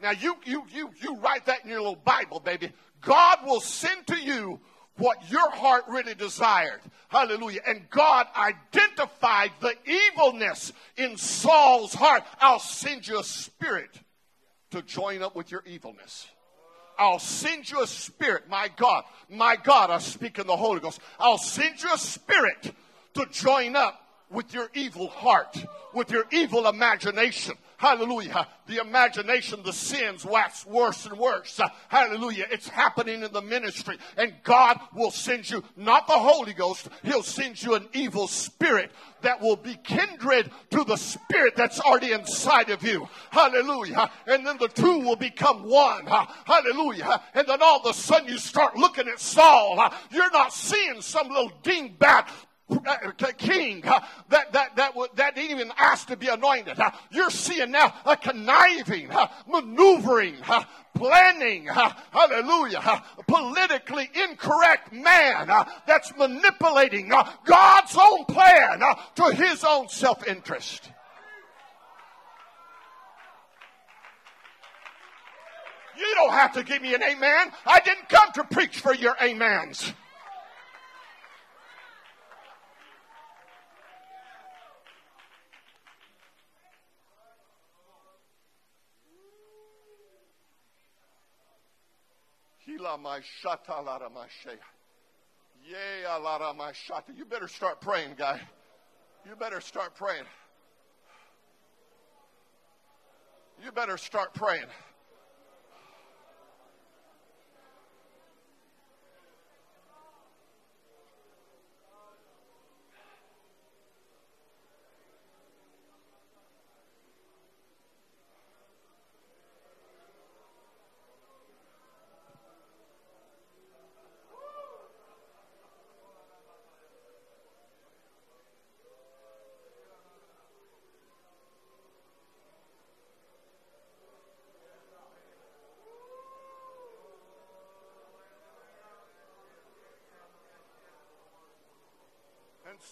Now you you you you write that in your little Bible, baby. God will send to you what your heart really desired. Hallelujah. And God identified the evilness in Saul's heart. I'll send you a spirit to join up with your evilness. I'll send you a spirit. My God, my God, I speak in the Holy Ghost. I'll send you a spirit to join up with your evil heart, with your evil imagination. Hallelujah. The imagination, the sins wax worse and worse. Hallelujah. It's happening in the ministry. And God will send you, not the Holy Ghost, He'll send you an evil spirit that will be kindred to the spirit that's already inside of you. Hallelujah. And then the two will become one. Hallelujah. And then all of a sudden you start looking at Saul. You're not seeing some little dingbat king that, that, that, that didn't even ask to be anointed. You're seeing now a conniving, maneuvering, planning, hallelujah, politically incorrect man that's manipulating God's own plan to his own self interest. You don't have to give me an amen. I didn't come to preach for your amens. You better start praying, guy. You better start praying. You better start praying.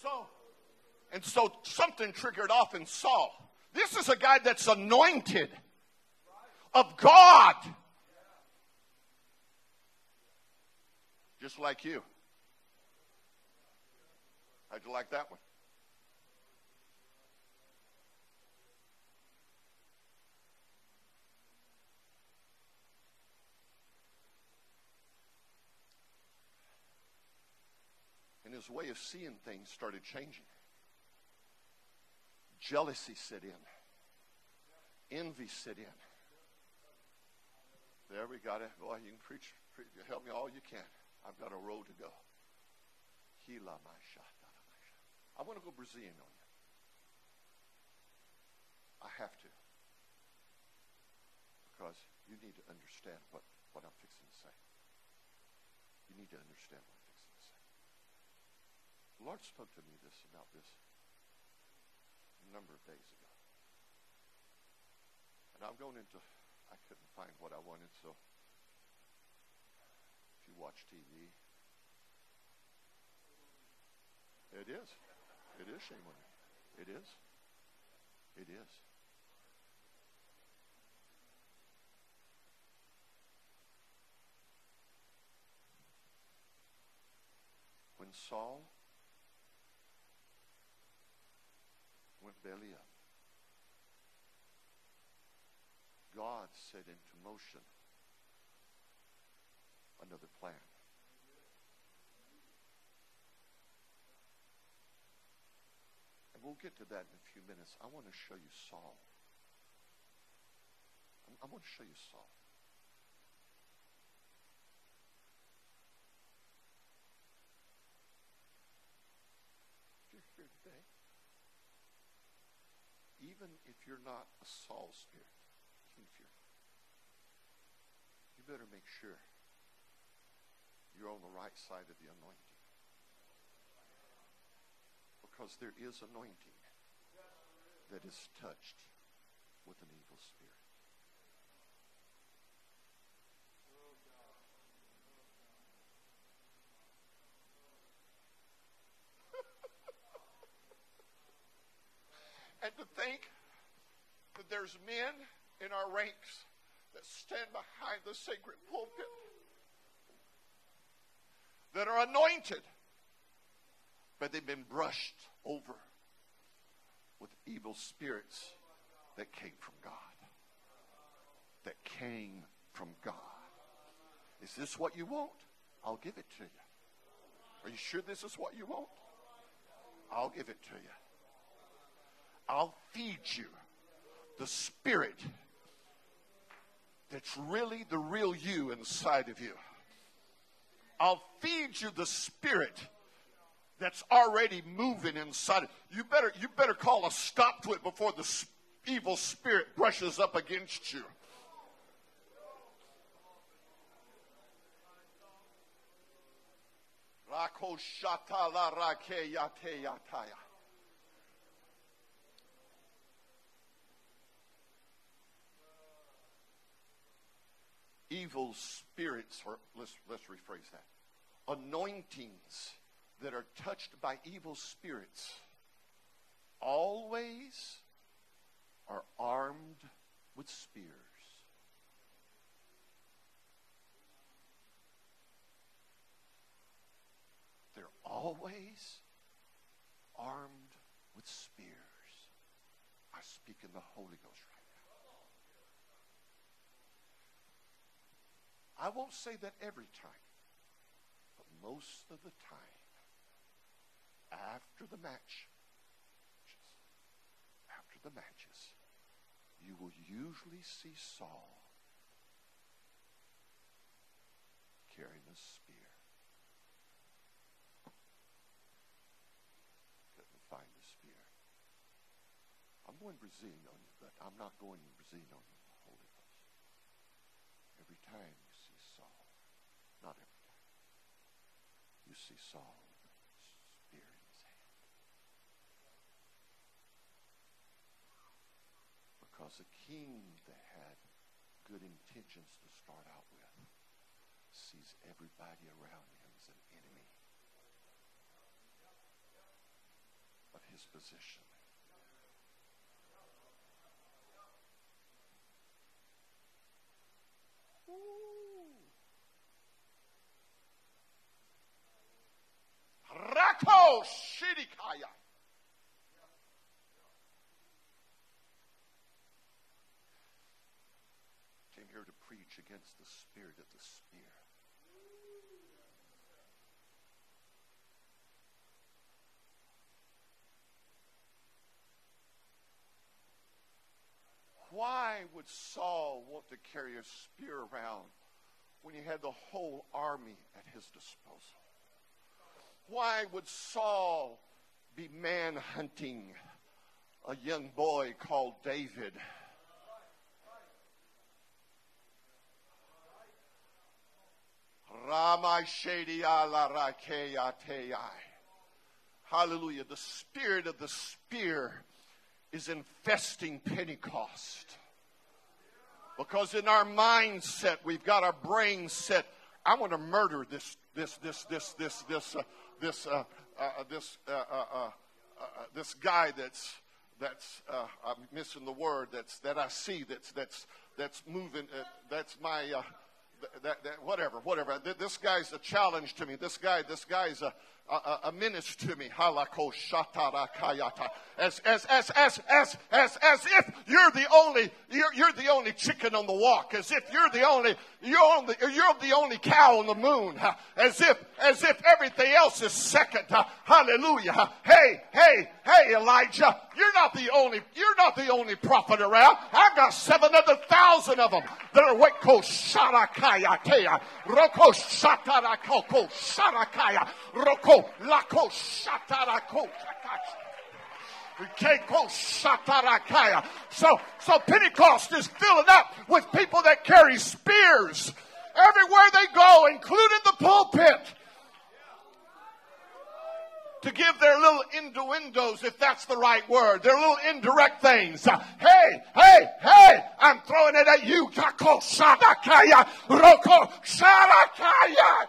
So, and so something triggered off in Saul. This is a guy that's anointed of God. Just like you. How'd you like that one? His way of seeing things started changing. Jealousy set in. Envy set in. There we got it. Boy, you can preach, preach help me all you can. I've got a road to go. He la macha. I want to go Brazilian on you. I have to. Because you need to understand what, what I'm fixing to say. You need to understand what I'm fixing to say. The Lord spoke to me this about this a number of days ago. And I'm going into, I couldn't find what I wanted, so if you watch TV, it is. It is shame on you. It is. It is. When Saul went belly up, God set into motion another plan. And we'll get to that in a few minutes. I want to show you Saul. I want to show you Saul. If you're here today, even if you're not a Saul spirit, even you better make sure you're on the right side of the anointing because there is anointing that is touched with an evil spirit. and to think that there's men in our ranks that stand behind the sacred pulpit that are anointed but they've been brushed over with evil spirits that came from God. That came from God. Is this what you want? I'll give it to you. Are you sure this is what you want? I'll give it to you. I'll feed you the spirit that's really the real you inside of you. I'll feed you the spirit that's already moving inside. You better, you better call a stop to it before the evil spirit brushes up against you. Evil spirits, or let's, let's rephrase that, anointings that are touched by evil spirits always are armed with spears. They're always armed with spears. I speak in the Holy Ghost right now. I won't say that every time, but most of the time after the match, after the matches, you will usually see Saul carrying a spear. Couldn't find the spear. I'm going Brazilian on you, but I'm not going Brazilian on you Holy Ghost. Every time you see Saul, not every time, you see Saul Because a king that had good intentions to start out with sees everybody around him as an enemy of his position. Ato Came here to preach against the spirit of the spear. Why would Saul want to carry a spear around when he had the whole army at his disposal? Why would Saul be man hunting a young boy called David? Hallelujah. The spirit of the spear is infesting Pentecost. Because in our mindset, we've got our brain set. I want to murder this, this, this, this, this, this, uh, this, uh, uh, this, uh, uh, uh, this guy that's, that's, I'm missing the word, that's, that I see, that's, that's, that's moving, that's my, that, that, whatever, whatever. This guy's a challenge to me. This guy, this guy's a, a, a menace to me. As, as, as, as, as, as, as if you're the only, you're, you're the only chicken on the walk. As if you're the only, you're, only, you're the only cow on the moon. As if, as if everything else is second. Hallelujah. Hey, hey, hey, Elijah, you're not the only, you're not the only prophet around. I've got seven other thousand of them that are weko sharakaya roko shatarakoko sharakaya roko lako shatarako so, so Pentecost is filling up with people that carry spears everywhere they go, including the pulpit to give their little innuendos, if that's the right word, their little indirect things. Hey, hey, hey, I'm throwing it at you. Roko Sharakaya.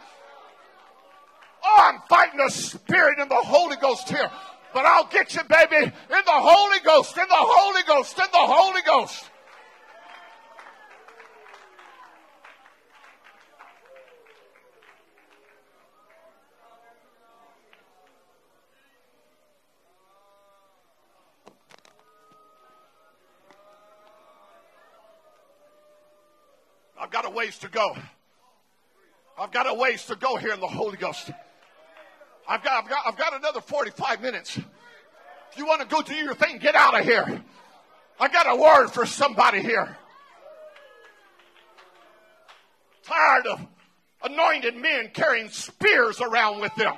The Spirit and the Holy Ghost here. But I'll get you, baby, in the Holy Ghost, in the Holy Ghost, in the Holy Ghost. I've got a ways to go. I've got a ways to go here in the Holy Ghost. I've got, I've got, I've got another 45 minutes. If you want to go do your thing, get out of here. I got a word for somebody here. Tired of anointed men carrying spears around with them.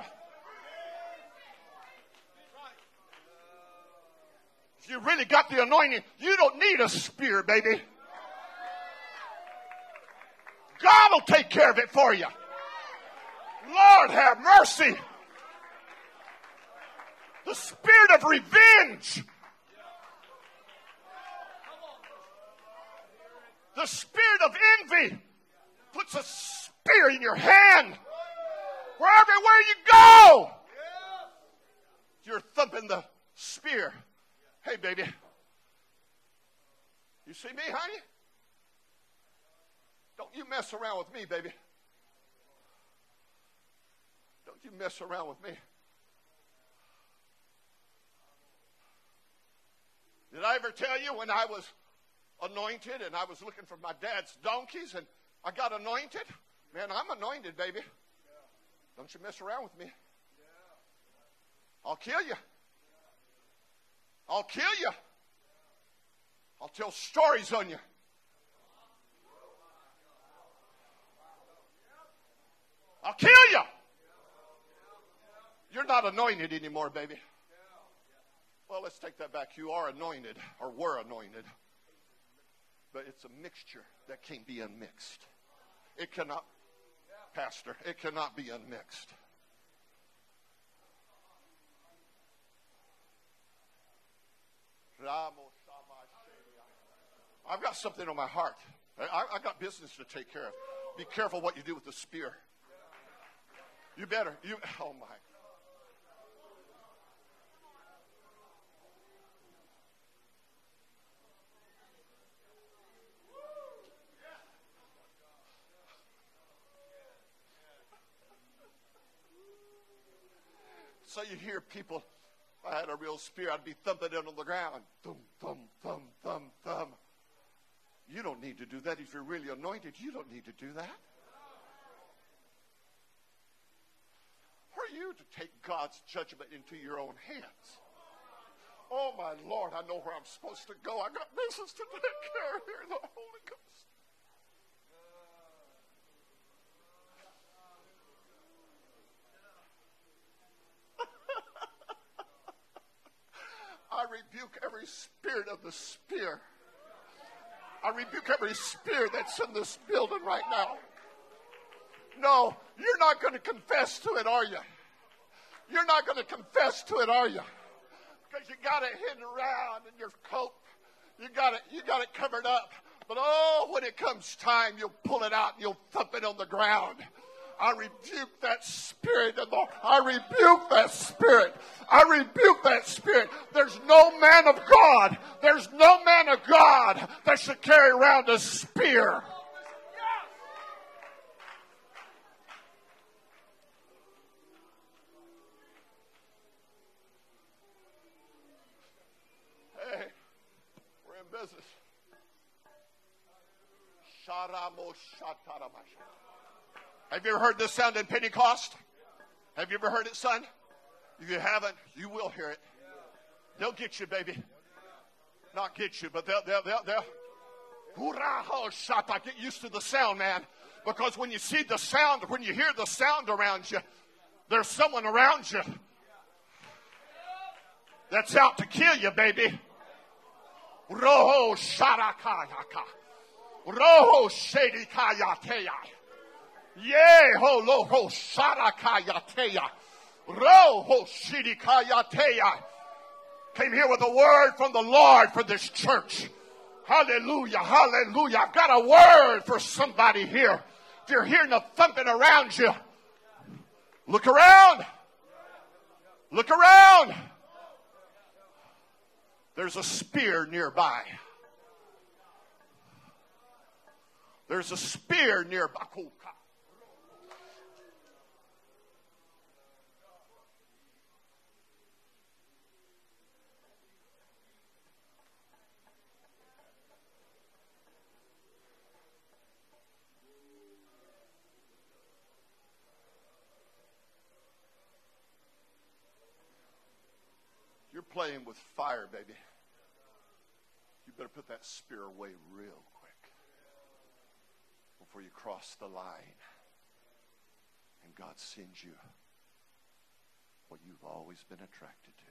If you really got the anointing, you don't need a spear, baby. God will take care of it for you. Lord have mercy. The spirit of revenge. The spirit of envy puts a spear in your hand. Where everywhere you go, you're thumping the spear. Hey, baby. You see me, honey? Don't you mess around with me, baby. Don't you mess around with me. Did I ever tell you when I was anointed and I was looking for my dad's donkeys and I got anointed? Man, I'm anointed, baby. Don't you mess around with me. I'll kill you. I'll kill you. I'll tell stories on you. I'll kill you. You're not anointed anymore, baby. Well, let's take that back. You are anointed, or were anointed. But it's a mixture that can't be unmixed. It cannot, Pastor, it cannot be unmixed. I've got something on my heart. I, I got business to take care of. Be careful what you do with the spear. You better. You. Oh my. So you hear people, if I had a real spear, I'd be thumping it on the ground. Thump, thump, thump, thump, thump. You don't need to do that. If you're really anointed, you don't need to do that. Are you to take God's judgment into your own hands? Oh my Lord, I know where I'm supposed to go. I got business to take care of here. The Holy Ghost. I rebuke every spirit of the spear. I rebuke every spirit that's in this building right now. No, you're not going to confess to it, are you? You're not going to confess to it, are you? Because you got it hidden around in your coat. You got it, you got it covered up. But oh, when it comes time, you'll pull it out and you'll thump it on the ground. I rebuke that spirit of the, I rebuke that spirit. I rebuke that spirit. There's no man of God, there's no man of God that should carry around a spear. Hey, we're in business. Sharamo. Have you ever heard this sound in Pentecost? Have you ever heard it, son? If you haven't, you will hear it. They'll get you, baby. Not get you, but they'll, they'll, they'll, they'll. Get used to the sound, man. Because when you see the sound, when you hear the sound around you, there's someone around you that's out to kill you, baby. Roho sharakayaka. Roho shedikayateya. Yea, ho loho sarakayateya. Roho shidikayateya. Came here with a word from the Lord for this church. Hallelujah, hallelujah. I've got a word for somebody here. If you're hearing the thumping around you, look around. Look around. There's a spear nearby. There's a spear nearby. You're playing with fire, baby. You better put that spear away real quick before you cross the line and God sends you what you've always been attracted to.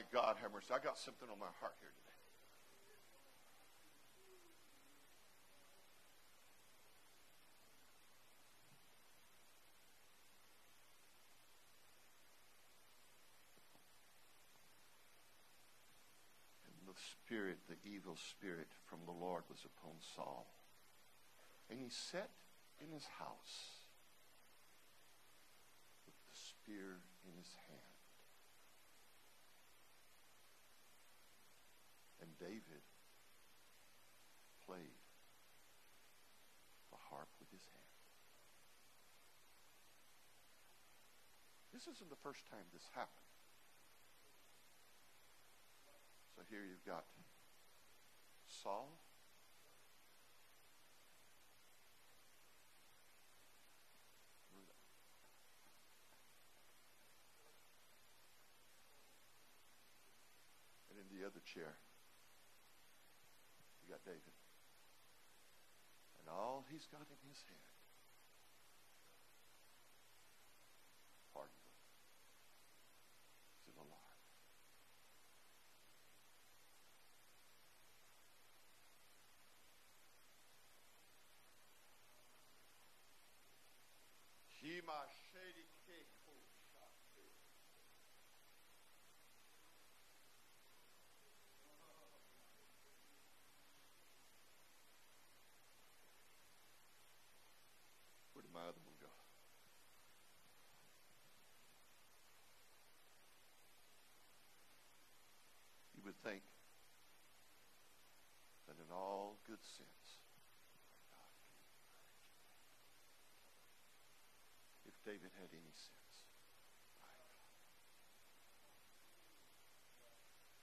My God, have mercy. I got something on my heart here today. And the spirit, the evil spirit from the Lord was upon Saul. And he sat in his house with the spear in his hand. And David played the harp with his hand. This isn't the first time this happened. So here you've got Saul. And in the other chair, you got David. And all he's got in his hand, pardon me, to the Lord. Shady Keiko Shate. Where did my other one good sense. Had any sense.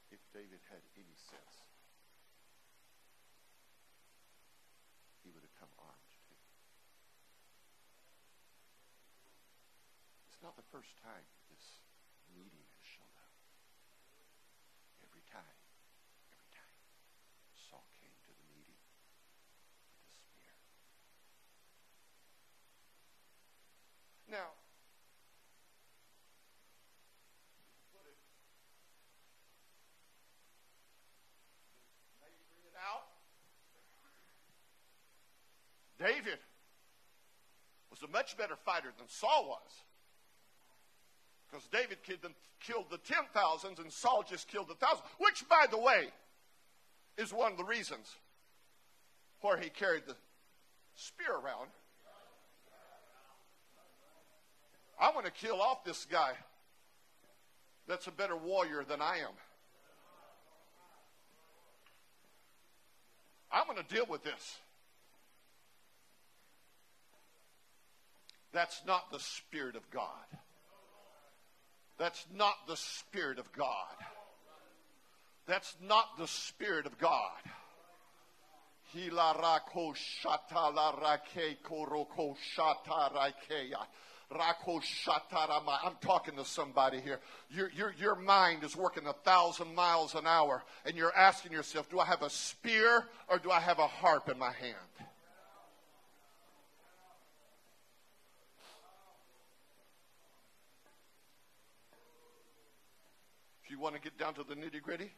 If David had any sense, he would have come armed too. It's not the first time this meeting has shown up. Every time, every time, Saul came to the meeting with a spear. Now, put it, measure it out. David was a much better fighter than Saul was. Because David killed the ten thousands and Saul just killed the thousand, which, by the way, is one of the reasons where he carried the spear around. I want to kill off this guy that's a better warrior than I am. I'm going to deal with this. That's not the Spirit of God. That's not the Spirit of God. That's not the Spirit of God. I'm talking to somebody here. Your, your, your mind is working a thousand miles an hour, and you're asking yourself, do I have a spear or do I have a harp in my hand? You want to get down to the nitty gritty,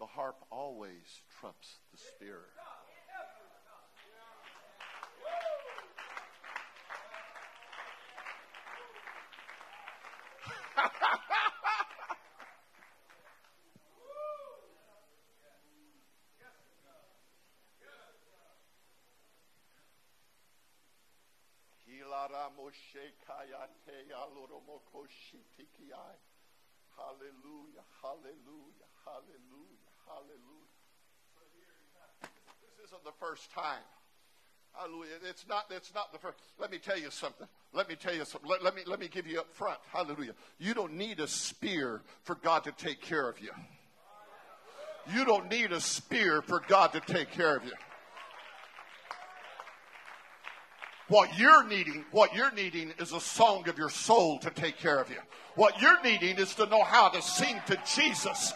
the harp always trumps the spear. (laughs) Hallelujah, hallelujah, hallelujah, hallelujah. This isn't the first time. Hallelujah. It's not, it's not the first. Let me tell you something. Let me tell you something. Let, let, me, let me give you up front. Hallelujah. You don't need a spear for God to take care of you. You don't need a spear for God to take care of you. What you're needing, what you're needing is a song of your soul to take care of you. What you're needing is to know how to sing to Jesus.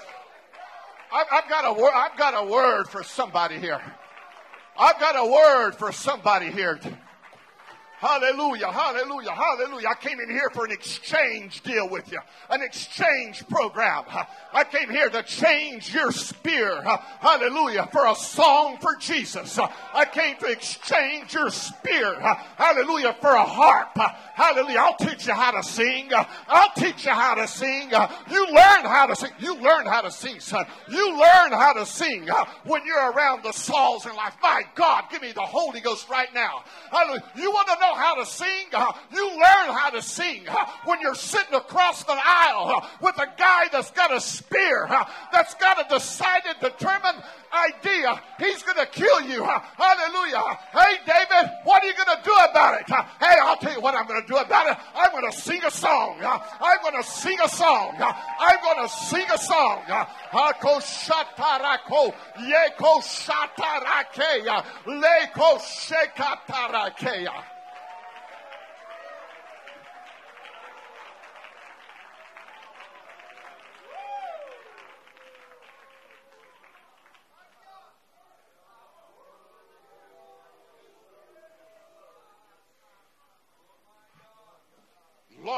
I've, I've got a word, I've got a word for somebody here. I've got a word for somebody here. Hallelujah, hallelujah, hallelujah. I came in here for an exchange deal with you, an exchange program. I came here to change your spear, hallelujah, for a song for Jesus. I came to exchange your spear, hallelujah, for a harp. Hallelujah. I'll teach you how to sing. I'll teach you how to sing. You learn how to sing. You learn how to sing, son. You learn how to sing when you're around the Sauls in life. My God, give me the Holy Ghost right now. Hallelujah. You want to know how to sing? You learn how to sing when you're sitting across the aisle with a guy that's got a spear, that's got a decided, determined idea. He's going to kill you. Hallelujah. Hey, David, what are you going to do about it? Hey, I'll tell you what I'm going to do about it. I'm going to sing a song. I'm going to sing a song. I'm going to sing a song. Hako.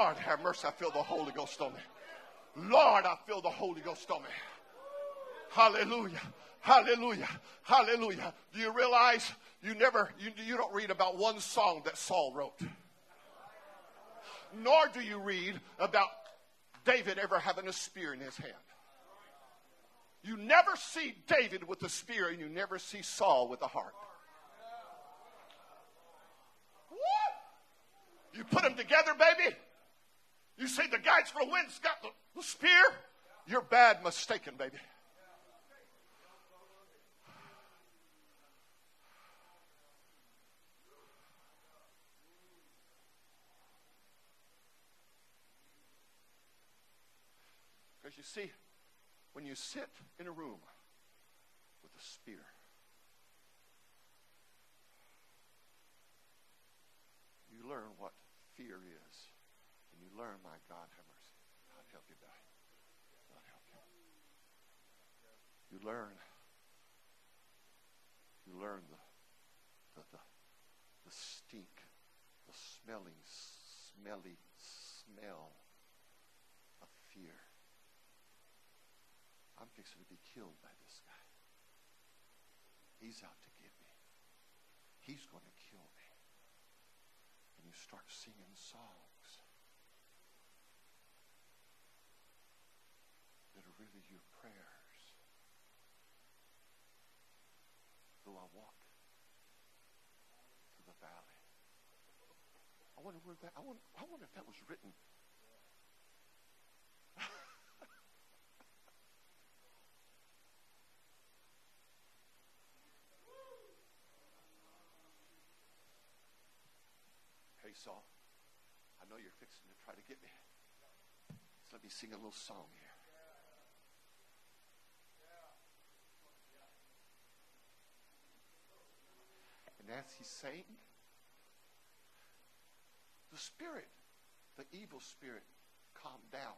Lord, have mercy. I feel the Holy Ghost on me. Lord, I feel the Holy Ghost on me. Hallelujah. Hallelujah. Hallelujah. Do you realize you never, you, you don't read about one song that Saul wrote? Nor do you read about David ever having a spear in his hand. You never see David with a spear and you never see Saul with a harp. You put them together, baby, you say the guy's for the wind's got the, the spear. You're bad mistaken, baby. Because you see, when you sit in a room with a spear, you learn what fear is. Learn, my God, have mercy. God help you die. God help you. You learn. You learn the, the, the, the stink, the smelling, smelly smell of fear. I'm fixing to be killed by this guy. He's out to get me. He's going to kill me. And you start singing songs are your prayers. Though I walk through the valley. I wonder where that I wonder, I wonder if that was written (laughs) hey Saul, I know you're fixing to try to get me. So let me sing a little song here. And as he's saying, the spirit, the evil spirit, calmed down.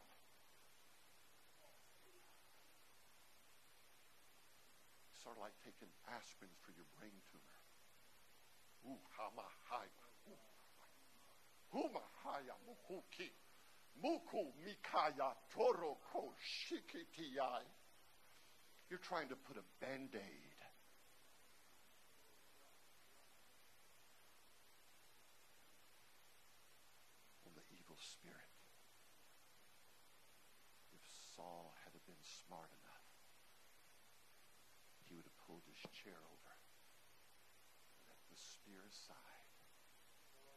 Sort of like taking aspirin for your brain tumor. Ooh, how my high. Humahaya mukuki. Muku mikaya toroko shikitiyai. You're trying to put a band-aid on the evil spirit. If Saul had been smart enough, he would have pulled his chair over, let the spear aside.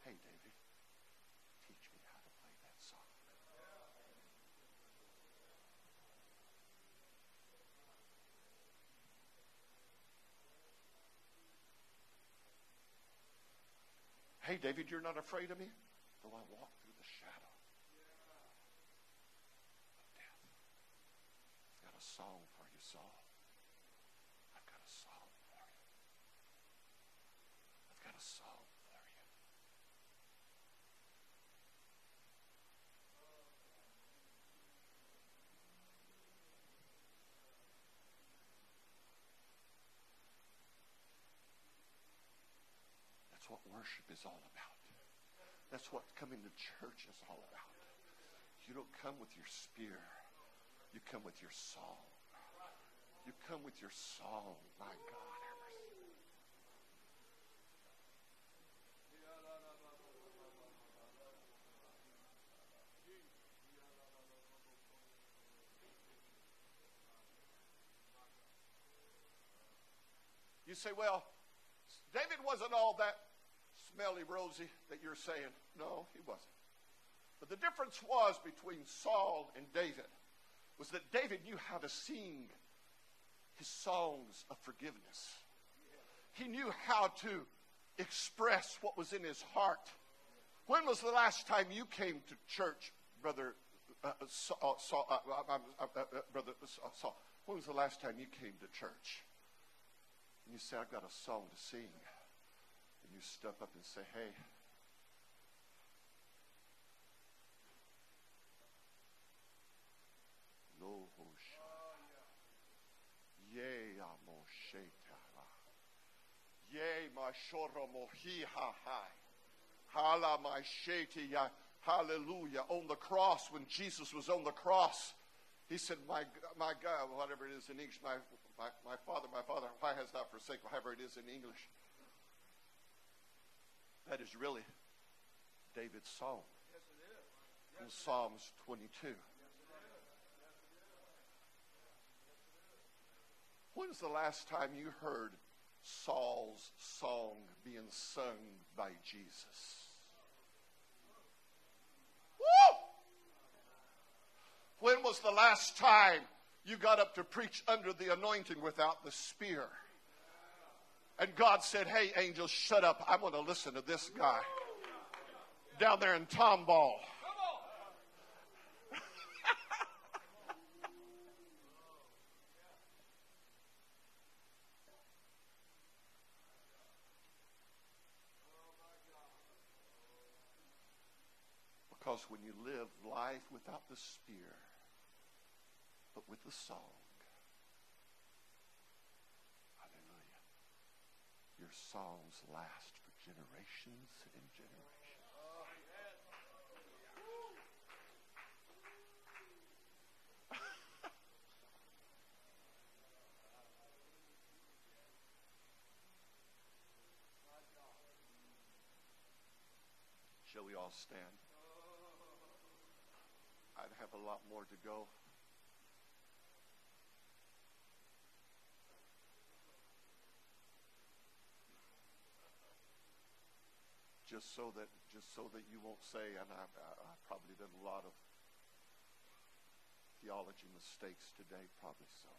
Hey, David. Hey, David, you're not afraid of me? Though I walk through the shadow of death. I've got a song for you, Saul. I've got a song for you. I've got a song for you. That's what worship is all about. That's what coming to church is all about. You don't come with your spear. You come with your song. You come with your song. My God. You say, well, David wasn't all that smelly rosy that you're saying. No, he wasn't. But the difference was between Saul and David was that David knew how to sing his songs of forgiveness. He knew how to express what was in his heart. When was the last time you came to church, brother uh, uh Saul, Saul uh uh, uh, uh, brother Saul? When was the last time you came to church? And you say, I've got a song to sing you step up and say, hey, Ye amoshetara. Ye mashoro mohi ha Hala masheti ya. Hallelujah. On the cross, when Jesus was on the cross, he said, My, my God, whatever it is in English, my, my, my Father, my Father, why has thou forsaken, whatever it is in English. That is really David's song in Psalms 22. When's the last time you heard Saul's song being sung by Jesus? Woo! When was the last time you got up to preach under the anointing without the spear? And God said, Hey, angels, shut up. I want to listen to this guy down there in Tomball. (laughs) because when you live life without the spear, but with the song, your songs last for generations and generations. (laughs) Shall we all stand? I'd have a lot more to go. Just so that, just so that you won't say, and I, I, probably did a lot of theology mistakes today, probably so.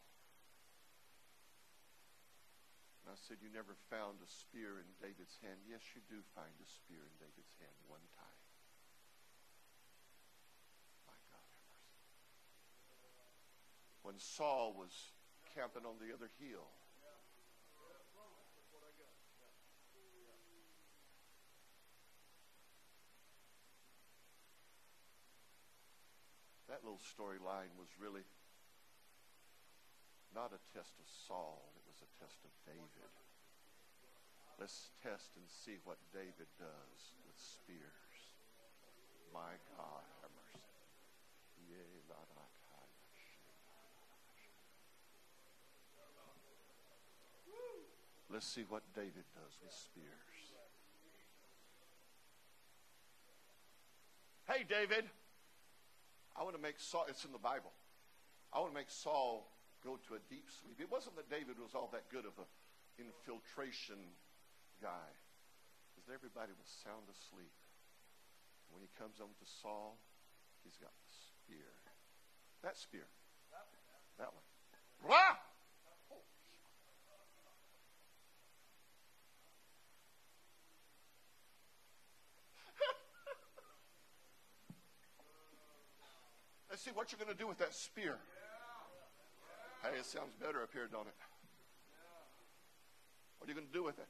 And I said, You never found a spear in David's hand. Yes, you do find a spear in David's hand one time. My God, have mercy. When Saul was camping on the other hill, that little storyline was really not a test of Saul, it was a test of David. Let's test and see what David does with spears. My God, have mercy. Let's see what David does with spears. Hey, David, I want to make Saul, it's in the Bible. I want to make Saul go to a deep sleep. It wasn't that David was all that good of an infiltration guy, because everybody was sound asleep. When he comes on to Saul, he's got the spear. That spear. That one. Blah! See what you're going to do with that spear. Hey, it sounds better up here, don't it? What are you going to do with it?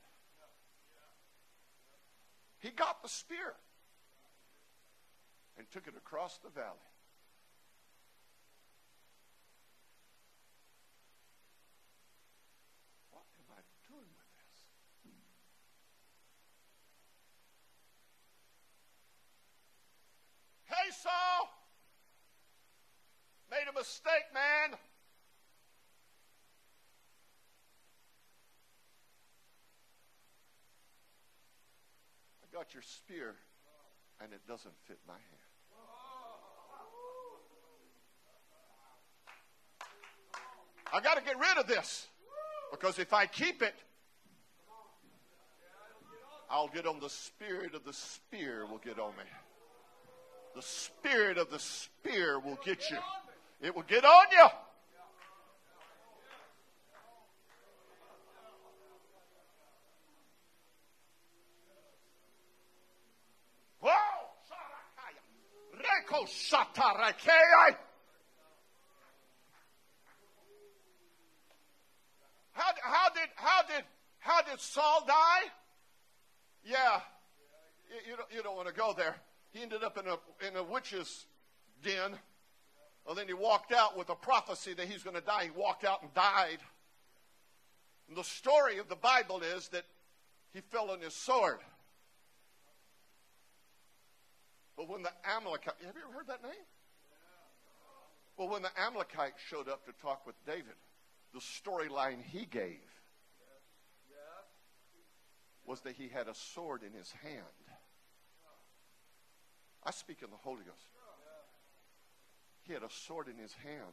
He got the spear and took it across the valley. What am I doing with this? Hey, Saul! Made a mistake, man. I got your spear, and it doesn't fit my hand. I got to get rid of this because if I keep it, I'll get on the spirit of the spear will get on me. The spirit of the spear will get you. It will get on you. How, how did how did how did Saul die? Yeah, you, you don't, you don't want to go there. He ended up in a in a witch's den. Well, then he walked out with a prophecy that he's going to die. He walked out and died. And the story of the Bible is that he fell on his sword. But when the Amalekite, have you ever heard that name? Well, when the Amalekite showed up to talk with David, the storyline he gave was that he had a sword in his hand. I speak in the Holy Ghost. He had a sword in his hand.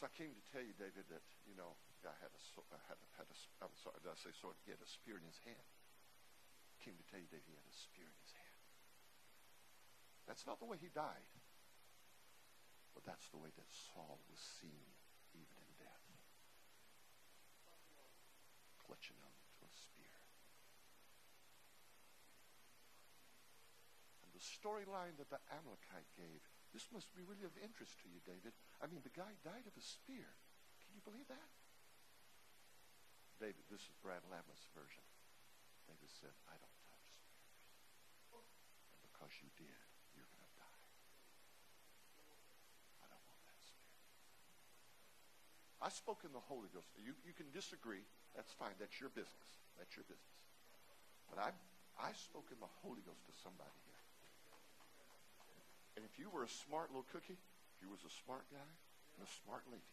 So I came to tell you, David, that you know, guy uh, had a had a, had a I'm sorry, did I say sword? He had a spear in his hand. I came to tell you, David, he had a spear in his hand. That's not the way he died, but that's the way that Saul was seen, even in death, clutching on to a spear. And the storyline that the Amalekite gave this must be really of interest to you, David. I mean, the guy died of a spear. Can you believe that? David, this is Brad Lambeth's version. David said, I don't touch spears. And because you did, you're going to die. I don't want that spear. I spoke in the Holy Ghost. You, you can disagree. That's fine. That's your business. That's your business. But I, I spoke in the Holy Ghost to somebody. And if you were a smart little cookie, if you was a smart guy and a smart lady,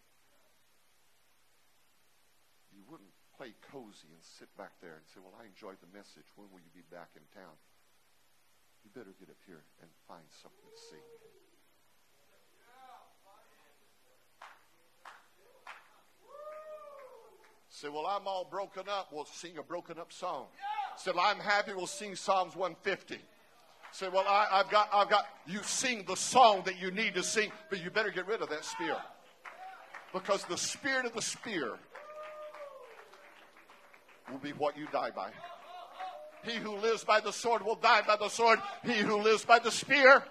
you wouldn't play cozy and sit back there and say, Well, I enjoyed the message. When will you be back in town? You better get up here and find something to sing. Say, Well, I'm all broken up. We'll sing a broken up song. Say, Well, I'm happy. We'll sing Psalms 150. Say, Well, I, I've got, I've got, you sing the song that you need to sing, but you better get rid of that spear. Because the spirit of the spear will be what you die by. He who lives by the sword will die by the sword. He who lives by the spear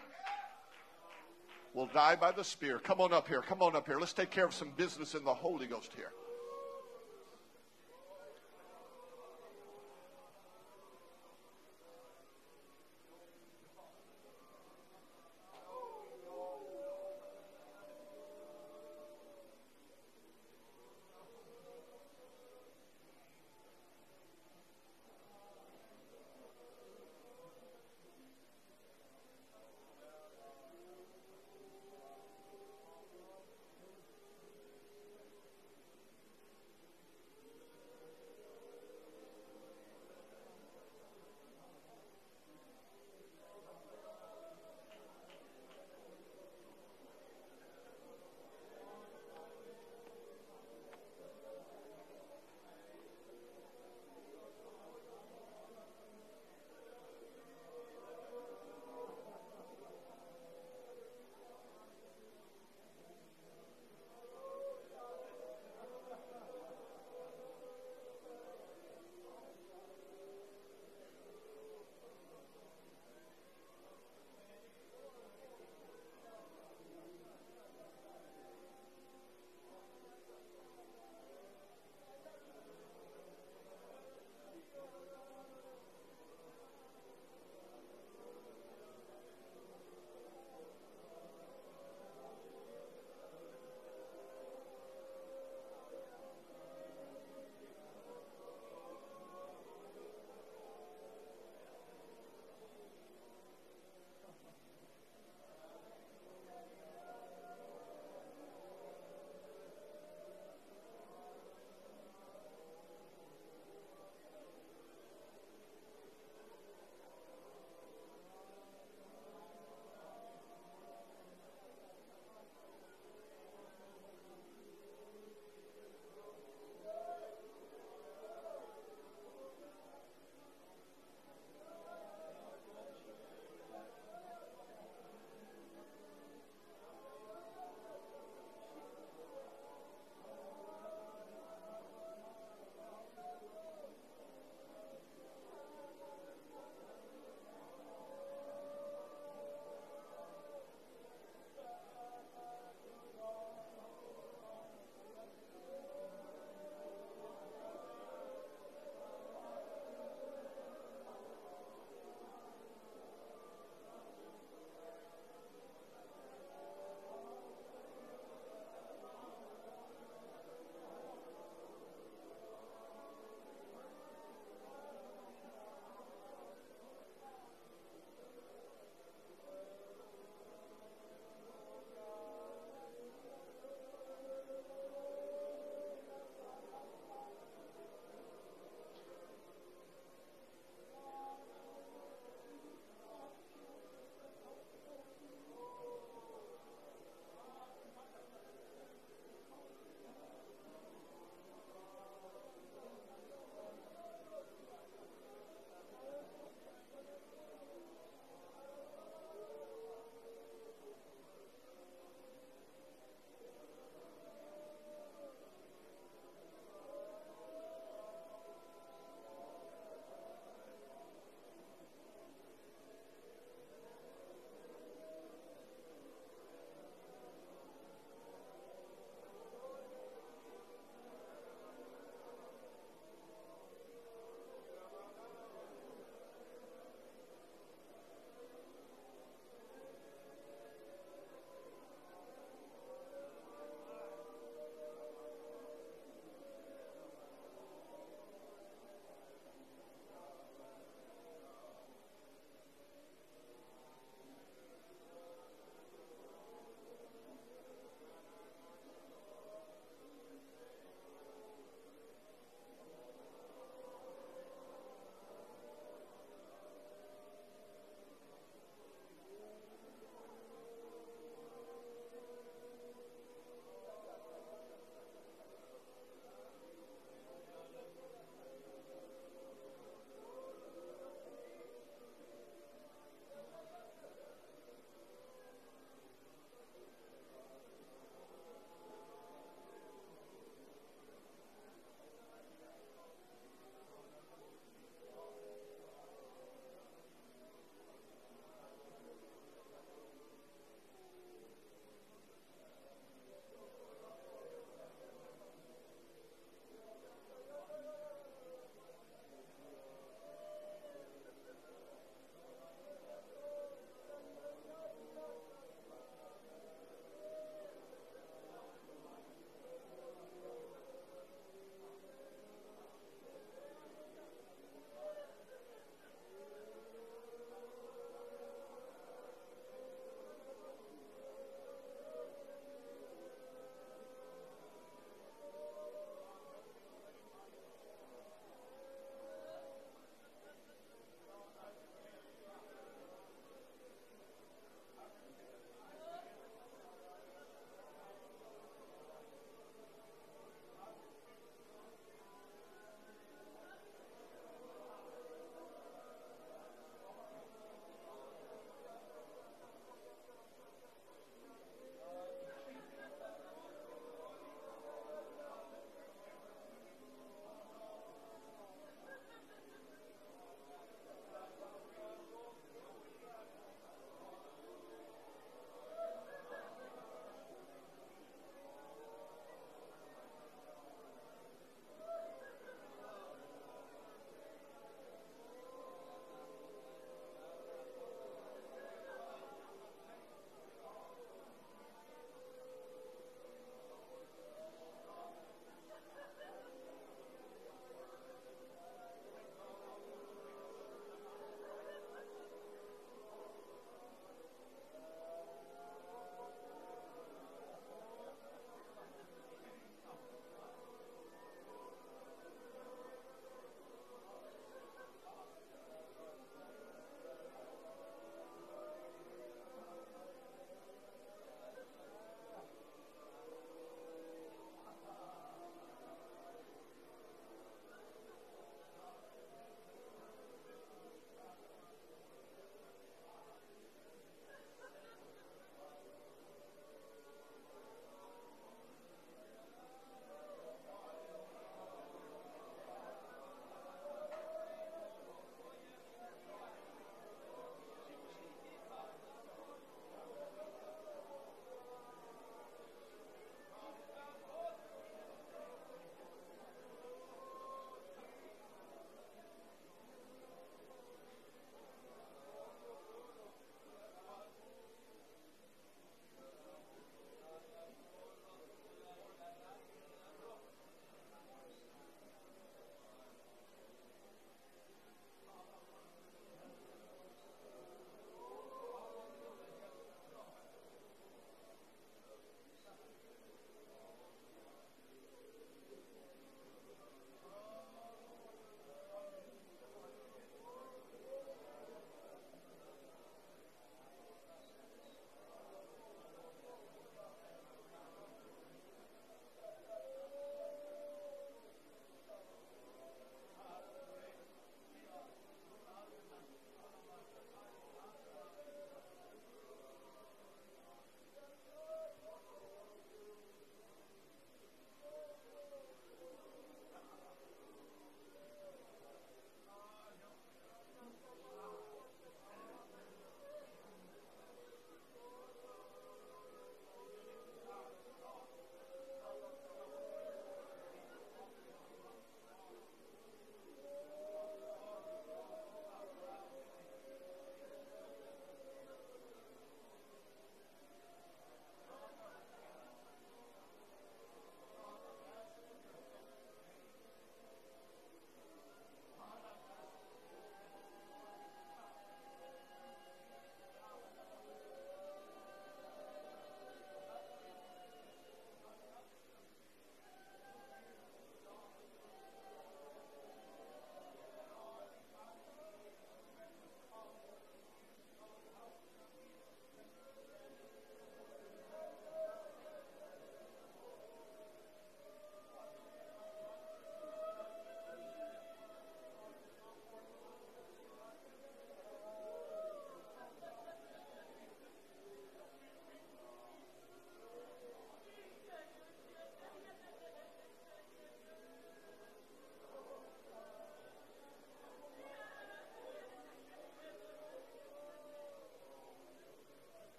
will die by the spear. Come on up here. Come on up here. Let's take care of some business in the Holy Ghost here.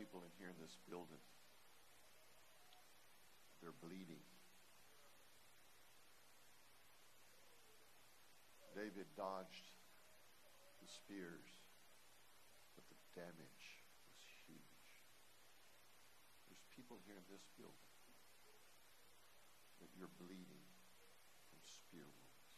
People in here in this building. They're bleeding. David dodged the spears, but the damage was huge. There's people here in this building that you're bleeding from spear wounds.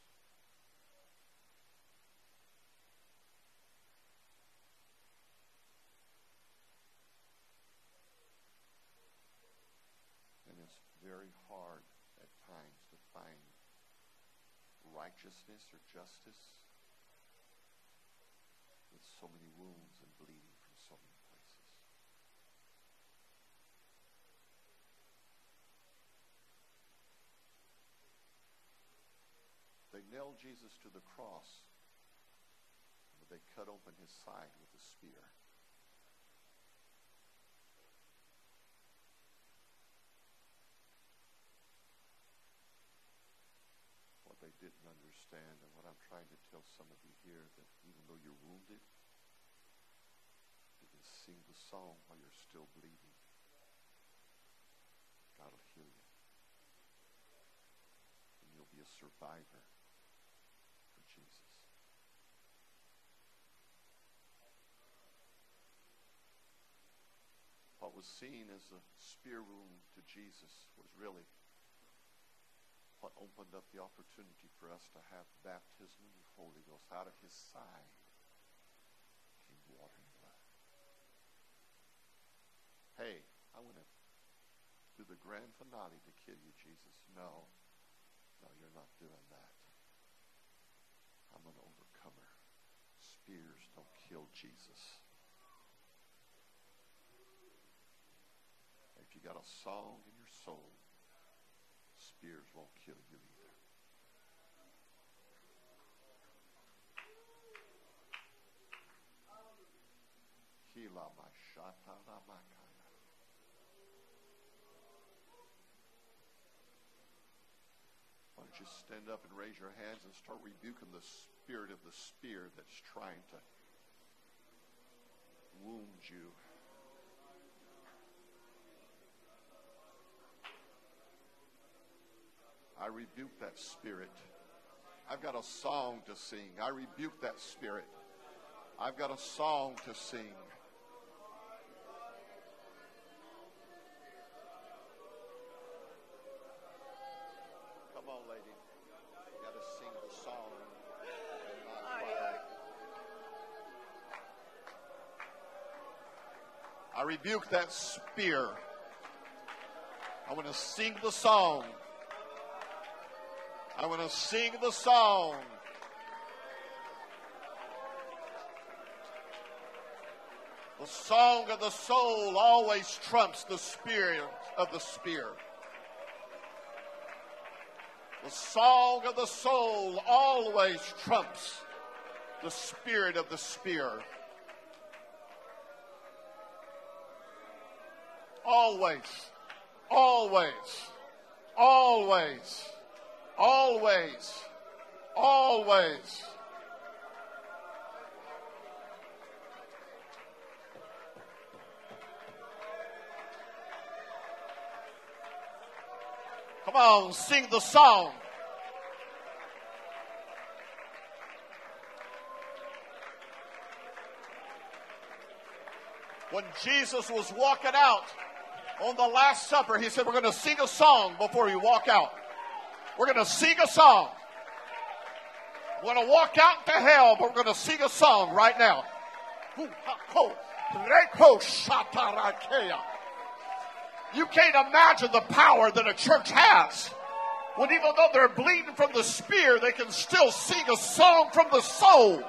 And it's very hard at times to find righteousness or justice with so many wounds and bleeding from so many places. They nailed Jesus to the cross, but they cut open his side with a spear. What they didn't understand, and what I'm trying to tell some of you here, that even though you're wounded, you can sing the song while you're still bleeding. God will heal you. And you'll be a survivor for Jesus. What was seen as a spear wound to Jesus was really what opened up the opportunity for us to have baptism in the Holy Ghost. Out of his side came water and blood. Hey, I want to do the grand finale to kill you, Jesus. No, no, you're not doing that. I'm an overcomer. Spears don't kill Jesus. If you got a song in your soul, won't kill you either. Why don't you stand up and raise your hands and start rebuking the spirit of the spear that's trying to wound you. I rebuke that spirit. I've got a song to sing. I rebuke that spirit. I've got a song to sing. Come on, lady. Got to sing the song. I rebuke that spear. I want to sing the song. I want to sing the song. The song of the soul always trumps the spirit of the spear. The song of the soul always trumps the spirit of the spear. Always, always, always, always, always. Come on, sing the song. When Jesus was walking out on the Last Supper, he said, We're going to sing a song before you walk out. We're going to sing a song. We're going to walk out into hell, but we're going to sing a song right now. You can't imagine the power that a church has. When even though they're bleeding from the spear, they can still sing a song from the soul.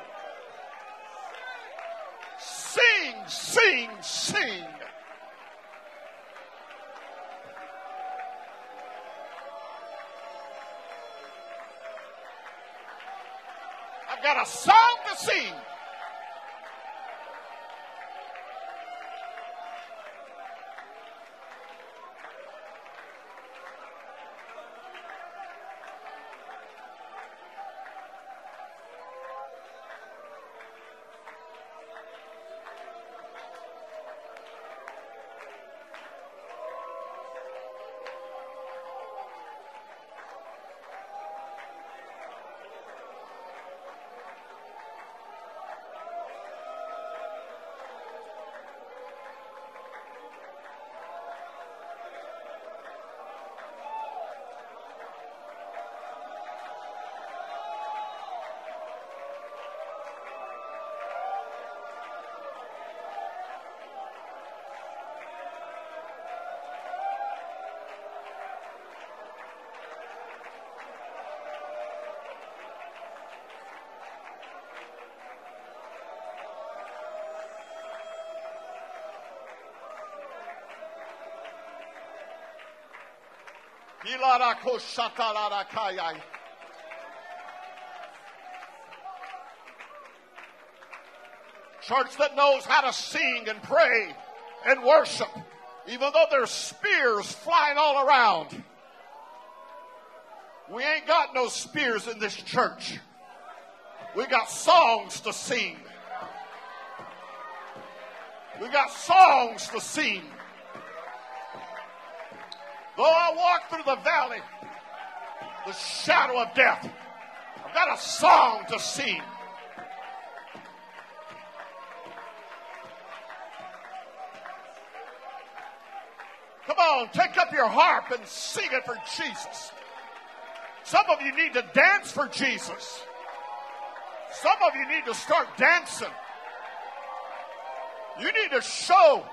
Sing, sing, sing. Got a song to sing. Church that knows how to sing and pray and worship, even though there's spears flying all around. We ain't got no spears in this church. We got songs to sing. We got songs to sing. Though I walk through the valley, the shadow of death, I've got a song to sing. Come on, take up your harp and sing it for Jesus. Some of you need to dance for Jesus. Some of you need to start dancing. You need to show.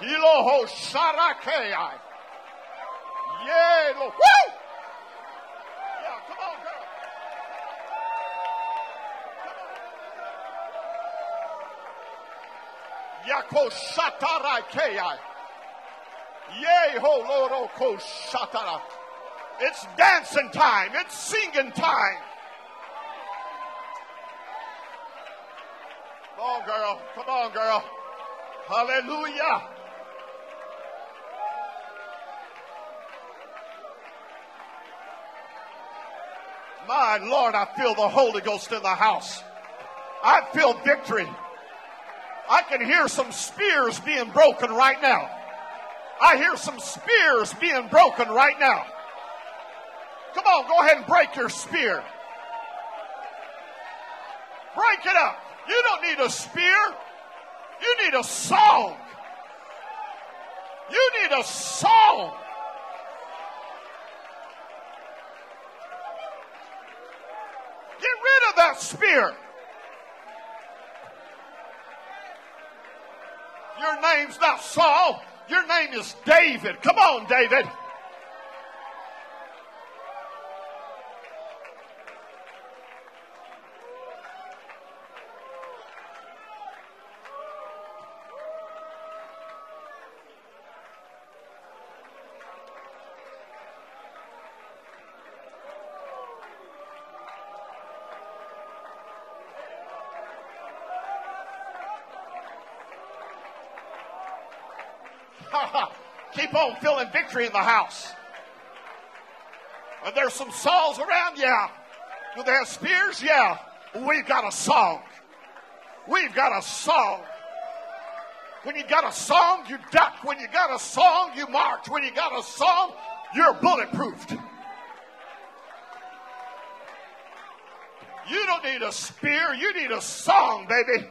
Hiloho Sharakei. Yeah, Woo! Yeah, come on, girl. Yako Shatarakei. Yea, ho, Lord, ko Shatara. It's dancing time. It's singing time. Come on, girl. Come on, girl. Hallelujah. My Lord, I feel the Holy Ghost in the house. I feel victory. I can hear some spears being broken right now. I hear some spears being broken right now. Come on, go ahead and break your spear. Break it up. You don't need a spear. You need a song. You need a song. Get rid of spear. Your name's not Saul. Your name is David. Come on, David. Keep on feeling victory in the house. And there's some Sauls around, yeah. Do they have spears? Yeah. We've got a song. We've got a song. When you got a song, you duck. When you got a song, you march. When you got a song, you're bulletproofed. You don't need a spear, you need a song, baby.